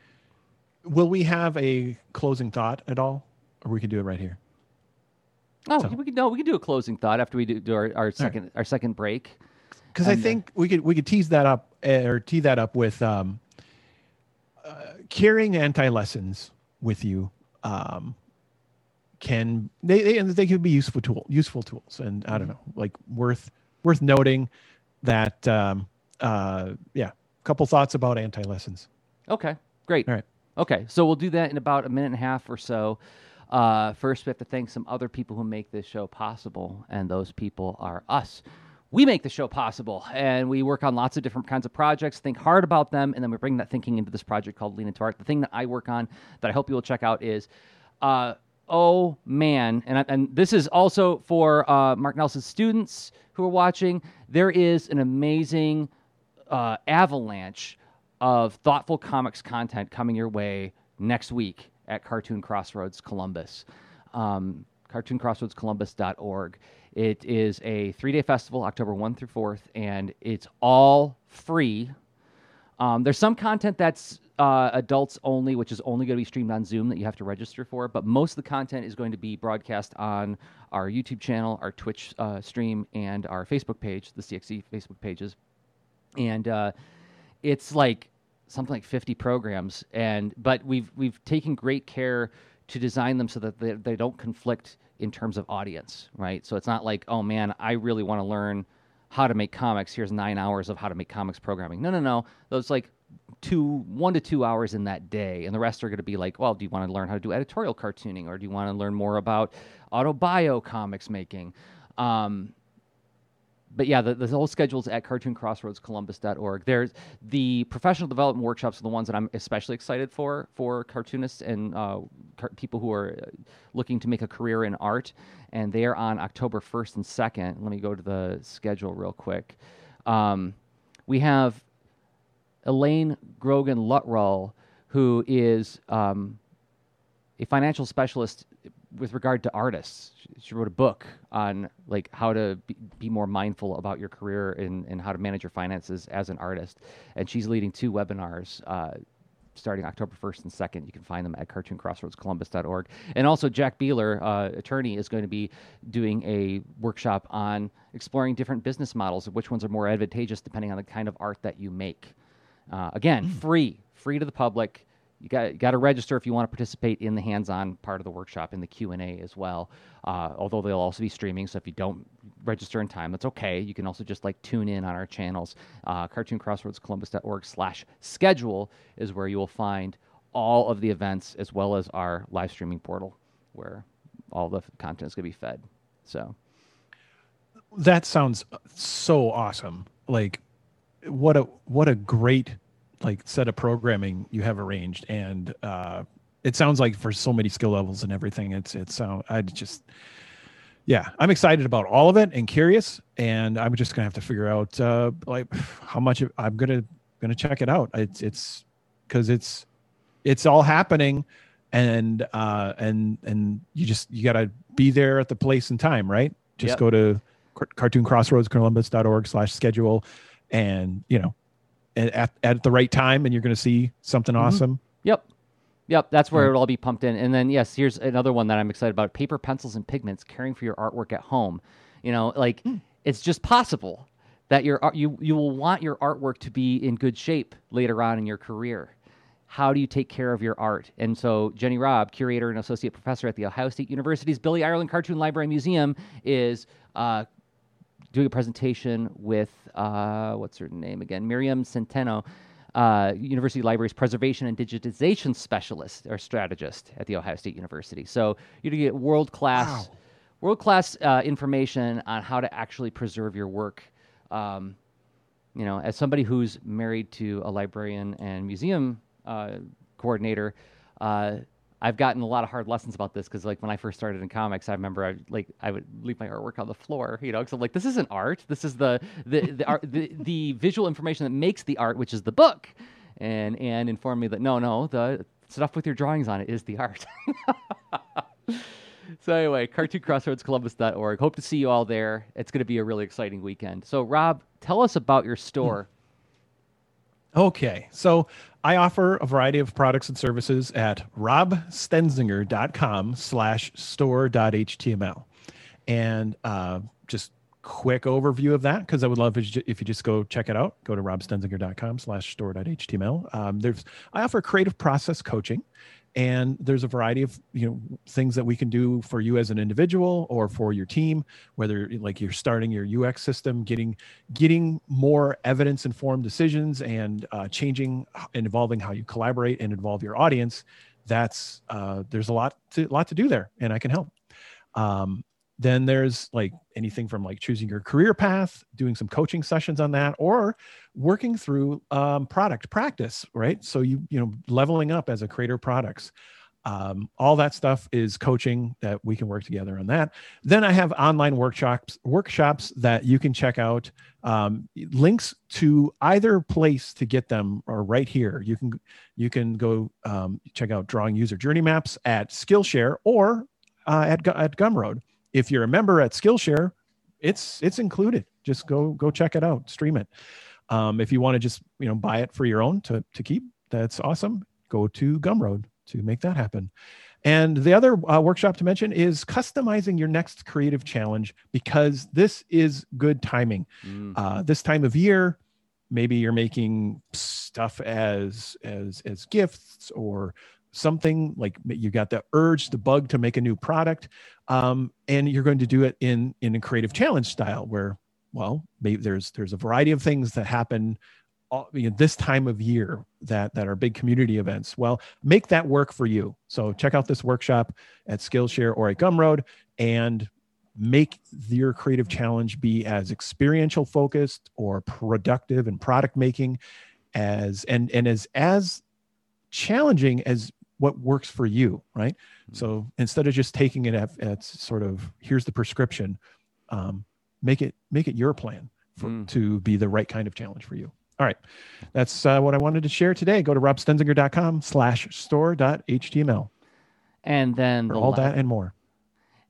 S2: Will we have a closing thought at all, or we can do it right here?
S1: Oh,
S2: So-
S1: we can no, we can do a closing thought after we do, do our, our second our second break.
S2: Because I
S1: uh,
S2: think we could we could tease that up eh, or tee that up with um, uh, carrying anti lessons with you. Um, can they, they and they can be useful tool useful tools and I
S1: Mm-hmm.
S2: don't know like worth worth noting that um, uh, yeah couple thoughts about anti lessons.
S1: Okay, great.
S2: All right.
S1: Okay, so we'll do that in about a minute and a half or so. Uh, first, we have to thank some other people who make this show possible, and those people are us. We make the show possible, and we work on lots of different kinds of projects, think hard about them, and then we bring that thinking into this project called Lean Into Art. The thing that I work on that I hope you will check out is uh, oh man, and, and this is also for uh, Mark Nelson's students who are watching. There is an amazing uh, avalanche of thoughtful comics content coming your way next week at Cartoon Crossroads Columbus. Um, CartoonCrossroadsColumbus.org. It is a three day festival, October 1 through 4th, and it's all free. Um, there's some content that's uh, adults only, which is only going to be streamed on Zoom that you have to register for. But most of the content is going to be broadcast on our YouTube channel, our Twitch uh, stream, and our Facebook page, the CXC Facebook pages. And uh, it's like something like 50 programs, and but we've we've taken great care to design them so that they, they don't conflict in terms of audience, right? So it's not like, oh man, I really want to learn how to make comics. Here's nine hours of how to make comics programming. No, no, no. Those like two, one to two hours in that day, and the rest are going to be like, well, do you want to learn how to do editorial cartooning, or do you want to learn more about autobio comics making? Um, but yeah, the, the whole schedule's at cartooncrossroadscolumbus.org. There's the professional development workshops are the ones that I'm especially excited for for cartoonists and uh, car- people who are uh, looking to make a career in art, and they are on October 1st and 2nd. Let me go to the schedule real quick. Um, we have Elaine Grogan Luttrell, who is um, a financial specialist with regard to artists. She- She wrote a book on like how to be, be more mindful about your career and, and how to manage your finances as an artist. And she's leading two webinars uh, starting October 1st and 2nd. You can find them at cartooncrossroadscolumbus.org. And also Jack Beeler, uh, attorney, is going to be doing a workshop on exploring different business models of which ones are more advantageous depending on the kind of art that you make. Uh, again, free, free to the public. You got got to register if you want to participate in the hands-on part of the workshop in the Q and A as well. Uh, although they'll also be streaming, so if you don't register in time, that's okay. You can also just like tune in on our channels. Uh, CartoonCrossroadsColumbus.org/slash/schedule is where you will find all of the events as well as our live streaming portal, where all the content is going to be fed. So
S2: That sounds so awesome. Like what a what a great like set of programming you have arranged and uh it sounds like for so many skill levels and everything, it's it's uh, I just yeah, I'm excited about all of it and curious, and I'm just gonna have to figure out uh, like how much I'm gonna gonna check it out. It's it's because it's it's all happening, and uh, and and you just you gotta be there at the place and time, right? Just
S1: Yep.
S2: go to cartooncrossroadscolumbus.org slash schedule, and you know, at at the right time, and you're gonna see something
S1: Mhm.
S2: awesome.
S1: Yep. Yep, that's where it'll all be pumped in. And then yes, here's another one that I'm excited about. Paper, pencils, and pigments, caring for your artwork at home. You know, like it's just possible that your art you you will want your artwork to be in good shape later on in your career. How do you take care of your art? And so Jenny Robb, curator and associate professor at the Ohio State University's Billy Ireland Cartoon Library Museum, is uh, doing a presentation with uh, what's her name again? Miriam Centeno, uh, University Libraries preservation and digitization specialist or strategist at the Ohio State University. So you get world class,
S2: Wow.
S1: world class uh, information on how to actually preserve your work. Um, you know, as somebody who's married to a librarian and museum uh, coordinator, uh, I've gotten a lot of hard lessons about this because, like, when I first started in comics, I remember I like I would leave my artwork on the floor, you know, because I'm like, this isn't art. This is the the the, art, the the visual information that makes the art, which is the book. And and informed me that no, no, the stuff with your drawings on it is the art. [LAUGHS] So anyway, cartooncrossroadscolumbus.org. Hope to see you all there. It's going to be a really exciting weekend. So Rob, tell us about your store. Hmm.
S2: Okay. So I offer a variety of products and services at robstenzinger.com slash store.html. And uh, just quick overview of that, because I would love if you, if you just go check it out. Go to robstenzinger.com slash store.html. Um, there's, I offer creative process coaching. And there's a variety of you know things that we can do for you as an individual or for your team, whether like you're starting your UX system, getting getting more evidence informed decisions and uh, changing and evolving how you collaborate and involve your audience that's uh, there's a lot to lot to do there and i can help. Um, then there's like anything from like choosing your career path doing some coaching sessions on that or working through um, product practice right? So you you know leveling up as a creator products. Um, all that stuff is coaching that we can work together on that. Then i have online workshops workshops that you can check out um, links to either place to get them are right here. You can you can go um, check out drawing user journey maps at skillshare or uh, at, at gumroad if you're a member at skillshare it's it's included. Just go go check it out stream it. Um, if you want to just you know buy it for your own to to keep that's awesome. Go to gumroad to make that happen. And the other uh, workshop to mention is customizing your next creative challenge because this is good timing.
S1: Mm.
S2: uh, this time of year maybe you're making stuff as as as gifts or something like you got the urge the bug to make a new product um, and you're going to do it in in a creative challenge style where well maybe there's there's a variety of things that happen all, you know, this time of year that that are big community events. Well make that work for you. So check out this workshop at skillshare or at gumroad and make your creative challenge be as experiential focused or productive and product making as and and as as challenging as what works for you right? So instead of just taking it at, at sort of here's the prescription um, make it make it your plan for,
S1: Mm.
S2: to be the right kind of challenge for you. All right. That's uh, what i wanted to share today. Go to robstenzinger.com slash store.html
S1: And then
S2: for
S1: the
S2: all
S1: la-
S2: that and more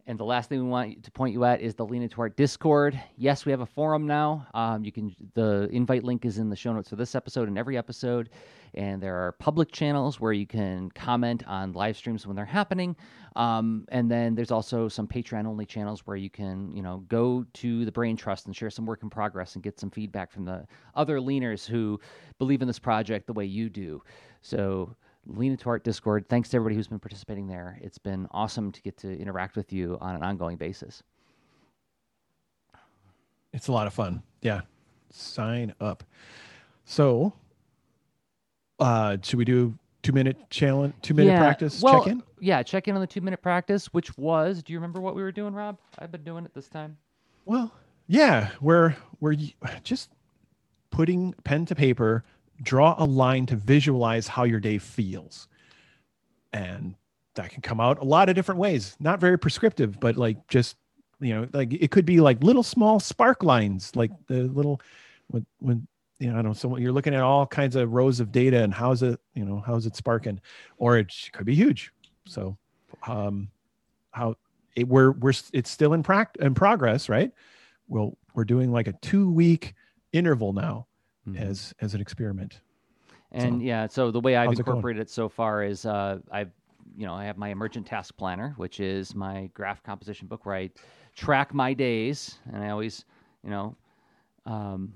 S1: And the last thing we want to point you at is the Lean Into Art Discord. Yes, we have a forum now. Um, you can the invite link is in the show notes for this episode and every episode. And there are public channels where you can comment on live streams when they're happening. Um, and then there's also some Patreon only channels where you can, you know, go to the Brain Trust and share some work in progress and get some feedback from the other leaners who believe in this project the way you do. So Lean into Art Discord. Thanks to everybody who's been participating there. It's been awesome to get to interact with you on an ongoing basis.
S2: It's a lot of fun. Yeah. Sign up. So, uh, should we do two minute challenge, two minute
S1: Yeah,
S2: practice
S1: well,
S2: check in?
S1: Yeah, check in on the two minute practice, which was. Do you remember what we were doing, Rob? I've been doing it this time.
S2: Well, yeah, we're we're just putting pen to paper, draw a line to visualize how your day feels. and that can come out a lot of different ways. Not very prescriptive but like just you know like it could be like little small spark lines like the little when when you know i don't know so you're looking at all kinds of rows of data and how's it you know how's it sparking? Or it could be huge. So um how it, we're we're it's still in pract in progress right? Well we're doing like a two week interval now
S1: Mhm.
S2: as as an experiment
S1: And
S2: So,
S1: yeah, so the way I've
S2: how's it
S1: incorporated it so far is uh, I've you know I have my emergent task planner, which is my graph composition book where I track my days, and I always you know, um,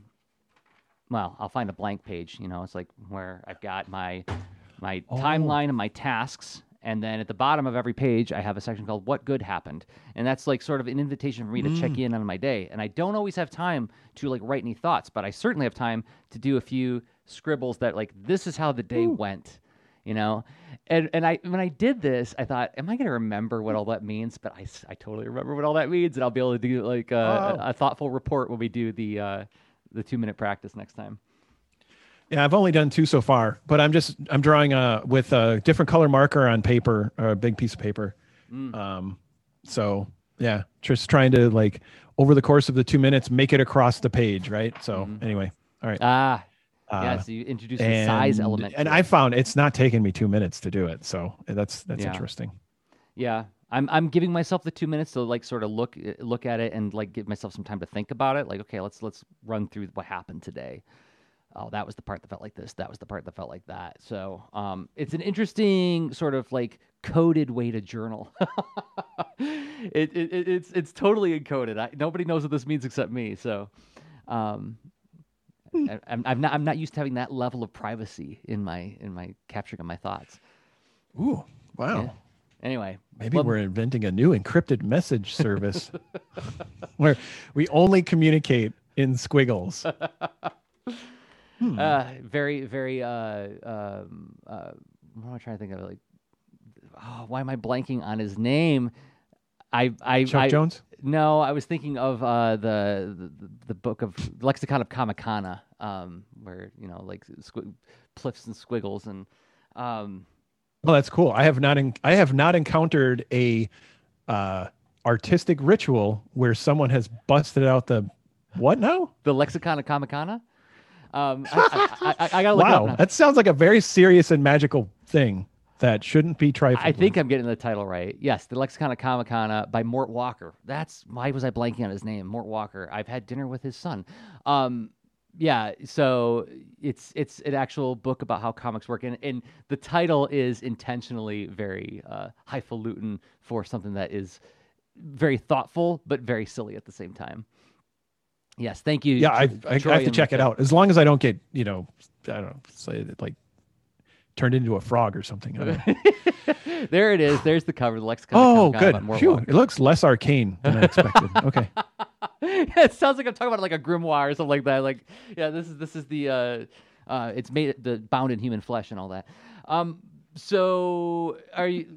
S1: well I'll find a blank page. You know, it's like where I've got my my
S2: Oh.
S1: timeline and my tasks. And then at the bottom of every page, I have a section called "What Good Happened," and that's like sort of an invitation for me to check in on my day. And I don't always have time to like write any thoughts, but I certainly have time to do a few scribbles that like this is how the day went, you know. And and I when I did this, I thought, am I going to remember what all that means? But I, I totally remember what all that means, and I'll be able to do like uh,
S2: Oh.
S1: a, a thoughtful report when we do the uh, the two minute practice next time.
S2: Yeah, I've only done two so far, but I'm just I'm drawing uh with a different color marker on paper or a big piece of paper.
S1: Mm.
S2: Um, so yeah, just trying to like over the course of the two minutes make it across the page, right? So
S1: Mhm.
S2: anyway, all right.
S1: Ah,
S2: Uh,
S1: yeah. So you introduce the size element,
S2: and I found it's not taking me two minutes to do it, so that's that's
S1: Yeah.
S2: interesting.
S1: Yeah, I'm I'm giving myself the two minutes to like sort of look eh, look at it and like give myself some time to think about it. Like, okay, let's let's run through what happened today. Oh, that was the part that felt like this. That was the part that felt like that. So, um, it's an interesting sort of like coded way to journal. [LAUGHS] it, it, it it's it's totally encoded. I, nobody knows what this means except me. So, um, I, I'm I'm not I'm not used to having that level of privacy in my in my capturing of my thoughts.
S2: Ooh, wow.
S1: Yeah. Anyway,
S2: Maybe
S1: well-
S2: we're inventing a new encrypted message [LAUGHS] service where we only communicate in squiggles. [LAUGHS] Hmm.
S1: Uh, very, very. Uh, um, uh, what am I trying to think of? Like, oh, why am I blanking on his name? I, I,
S2: Chuck
S1: I
S2: Jones?
S1: No, I was thinking of uh, the, the the book of Lexicon of Comicana, um, where you know, like squ- pliffs and squiggles, and um,
S2: Well, that's cool. I have not en- I have not encountered a uh, artistic ritual where someone has busted out the what now?
S1: the Lexicon of Comicana. Um, I, I, I, I gotta look
S2: Wow, that sounds like a very serious and magical thing that shouldn't be trifled.
S1: I think
S2: with.
S1: I'm getting the title right. Yes, the Lexicon of Comicana by Mort Walker. That's why was I blanking on his name? Mort Walker. I've had dinner with his son. Um, yeah, so it's it's an actual book about how comics work, and, and the title is intentionally very uh, highfalutin for something that is very thoughtful but very silly at the same time. Yes, thank you.
S2: Yeah, I, I, I have to check it out. As long as I don't get you know, I don't know, say that, like turned into a frog or something. [LAUGHS]
S1: There it is. There's the cover. The Lexicon.
S2: oh,
S1: of
S2: good. Phew, it looks less arcane than I expected. [LAUGHS] okay. [LAUGHS]
S1: it sounds like I'm talking about like a grimoire or something like that. Like, yeah, this is this is the uh, uh, it's made the bound in human flesh and all that. Um, so are you?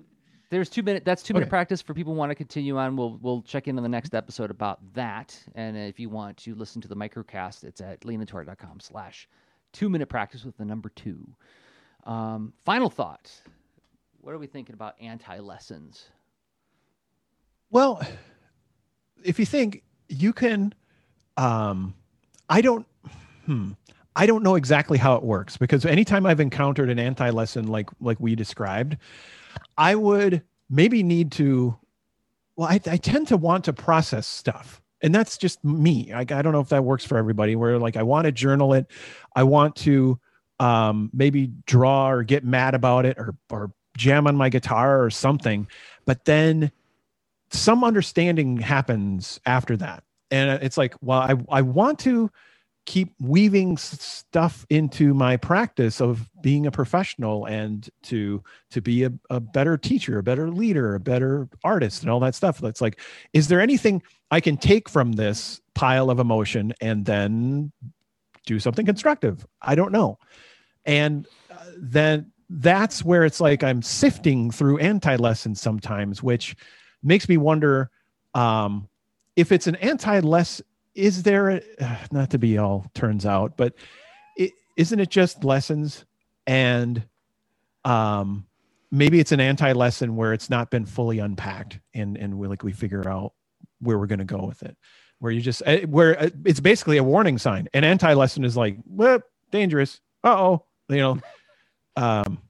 S1: There's two minute. That's two minute
S2: Okay.
S1: practice for people who want to continue on. We'll we'll check in on the next episode about that. And if you want to listen to the microcast, it's at leanintoart.com slash two minute practice with the number two. Um, final thought. What are we thinking about anti lessons?
S2: Well, if you think you can, um, I don't, hmm, I don't know exactly how it works because anytime I've encountered an anti lesson like like we described, I would maybe need to. Well, I, I tend to want to process stuff, and that's just me. I, I don't know if that works for everybody. Where like I want to journal it, I want to um, maybe draw or get mad about it or or jam on my guitar or something, but then some understanding happens after that and it's like well i, I want to keep weaving stuff into my practice of being a professional and to to be a, a better teacher a better leader a better artist and all that stuff. That's like is there anything i can take from this pile of emotion and then do something constructive? I don't know. And uh, then that's where it's like i'm sifting through anti-lessons sometimes which makes me wonder um, if it's an anti-less is there a, [SIGHS] not to be all turns out but is isn't it just lessons? And um, maybe it's an anti lesson where it's not been fully unpacked and and we like we figure out where we're going to go with it. Where you just eh, where eh, it's basically a warning sign. An anti lesson is like well dangerous. Uh-oh. You know? [LAUGHS] Um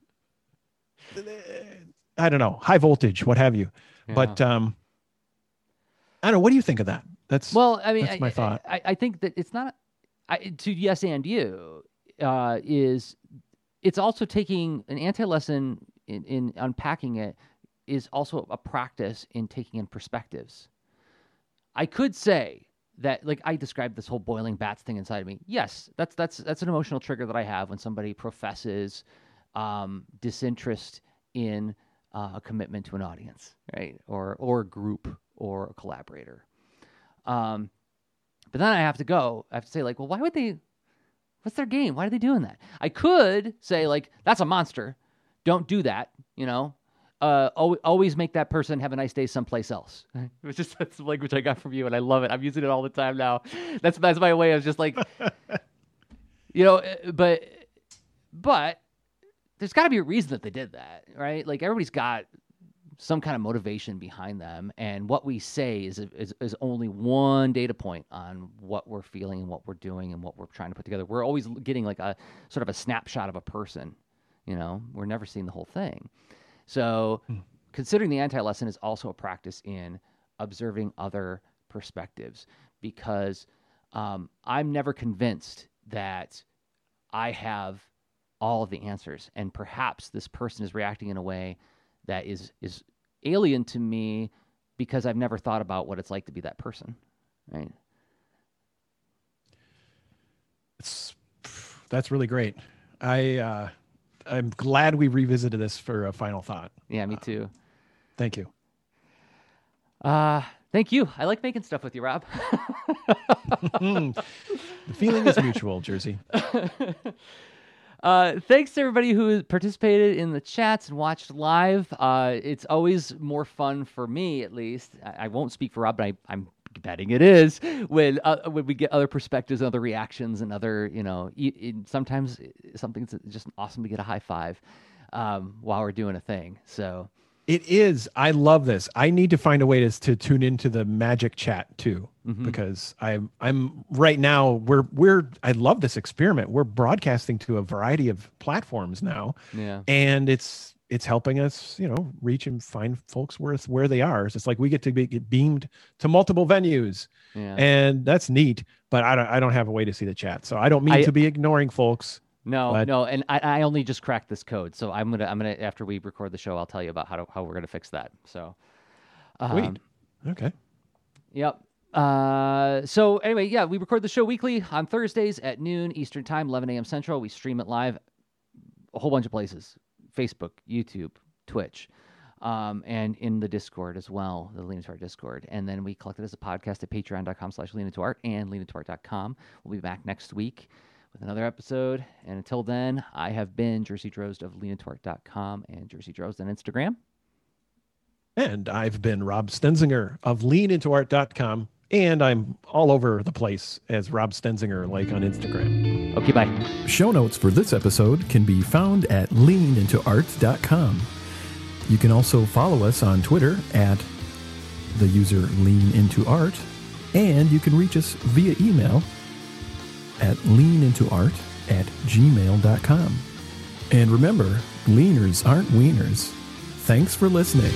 S2: i don't know. High voltage what have you.
S1: Yeah.
S2: but um i don't know. What do you think of that that's
S1: well, I mean,
S2: that's my
S1: I,
S2: thought.
S1: I, I think that it's not I, to yes and you uh, is it's also taking an anti lesson in, in unpacking it is also a practice in taking in perspectives. I could say that like I described this whole boiling bats thing inside of me. Yes, that's that's that's an emotional trigger that I have when somebody professes um, disinterest in uh, a commitment to an audience, right? Or or a group or a collaborator. Um, but then I have to go. I have to say like, well, why would they? What's their game? Why are they doing that? I could say like, that's a monster. Don't do that. You know, uh, al- always make that person have a nice day someplace else. [LAUGHS] It was just that's the language I got from you, and I love it. I'm using it all the time now. That's that's my way of just like, [LAUGHS] you know, uh, but but there's got to be a reason that they did that, right? Like everybody's got some kind of motivation behind them, and what we say is is, is only one data point on what we're feeling and what we're doing and what we're trying to put together. We're always getting like a sort of a snapshot of a person. You know, we're never seeing the whole thing. So, considering the anti lesson is also a practice in observing other perspectives because um, I'm never convinced that I have all of the answers, and perhaps this person is reacting in a way that is is alien to me because I've never thought about what it's like to be that person, right?
S2: it's that's really great i uh i'm glad we revisited this for a final thought
S1: Yeah, me too.
S2: thank you
S1: Uh, thank you. I like making stuff with you, Rob. [LAUGHS]
S2: Mm. the feeling is mutual Jerzy [LAUGHS]
S1: Uh, thanks to everybody who participated in the chats and watched live. Uh, it's always more fun for me, at least. I, I won't speak for Rob, but I, I'm betting it is when uh, when we get other perspectives, other reactions, and other you know. sometimes something's just awesome to get a high five um, while we're doing a thing. So
S2: It is. I love this. I need to find a way to, to tune into the magic chat too, mm-hmm. because I'm I'm right now we're we're I love this experiment. We're broadcasting to a variety of platforms now,
S1: yeah,
S2: and it's it's helping us, you know, reach and find folks where where they are. So it's like we get to be, get beamed to multiple venues,
S1: yeah.
S2: and that's neat. But I don't I don't have a way to see the chat, so I don't mean
S1: I-
S2: to be ignoring folks.
S1: No,
S2: But-
S1: no, and I, I only just cracked this code, so I'm gonna I'm gonna after we record the show, I'll tell you about how to, how we're gonna fix that. So, um,
S2: Okay.
S1: Yep. Uh, so anyway, yeah, we record the show weekly on Thursdays at noon Eastern Time, 11 a.m. Central. We stream it live a whole bunch of places: Facebook, YouTube, Twitch, um, and in the Discord as well, the Lean Into Art Discord. And then we collect it as a podcast at Patreon.com/slash Lean Into Art and LeanIntoArt.com. We'll be back next week with another episode. And until then, I have been Jerzy Drozd of LeanIntoArt.com and Jerzy Drozd on Instagram.
S2: And I've been Rob Stenzinger of leanintoart.com. And I'm all over the place as Rob Stenzinger, like on Instagram.
S1: Okay, bye.
S3: Show notes for this episode can be found at leanintoart.com. You can also follow us on Twitter at the user leanintoart, and you can reach us via email at leanintoart at gmail.com. And remember, leaners aren't wieners. Thanks for listening.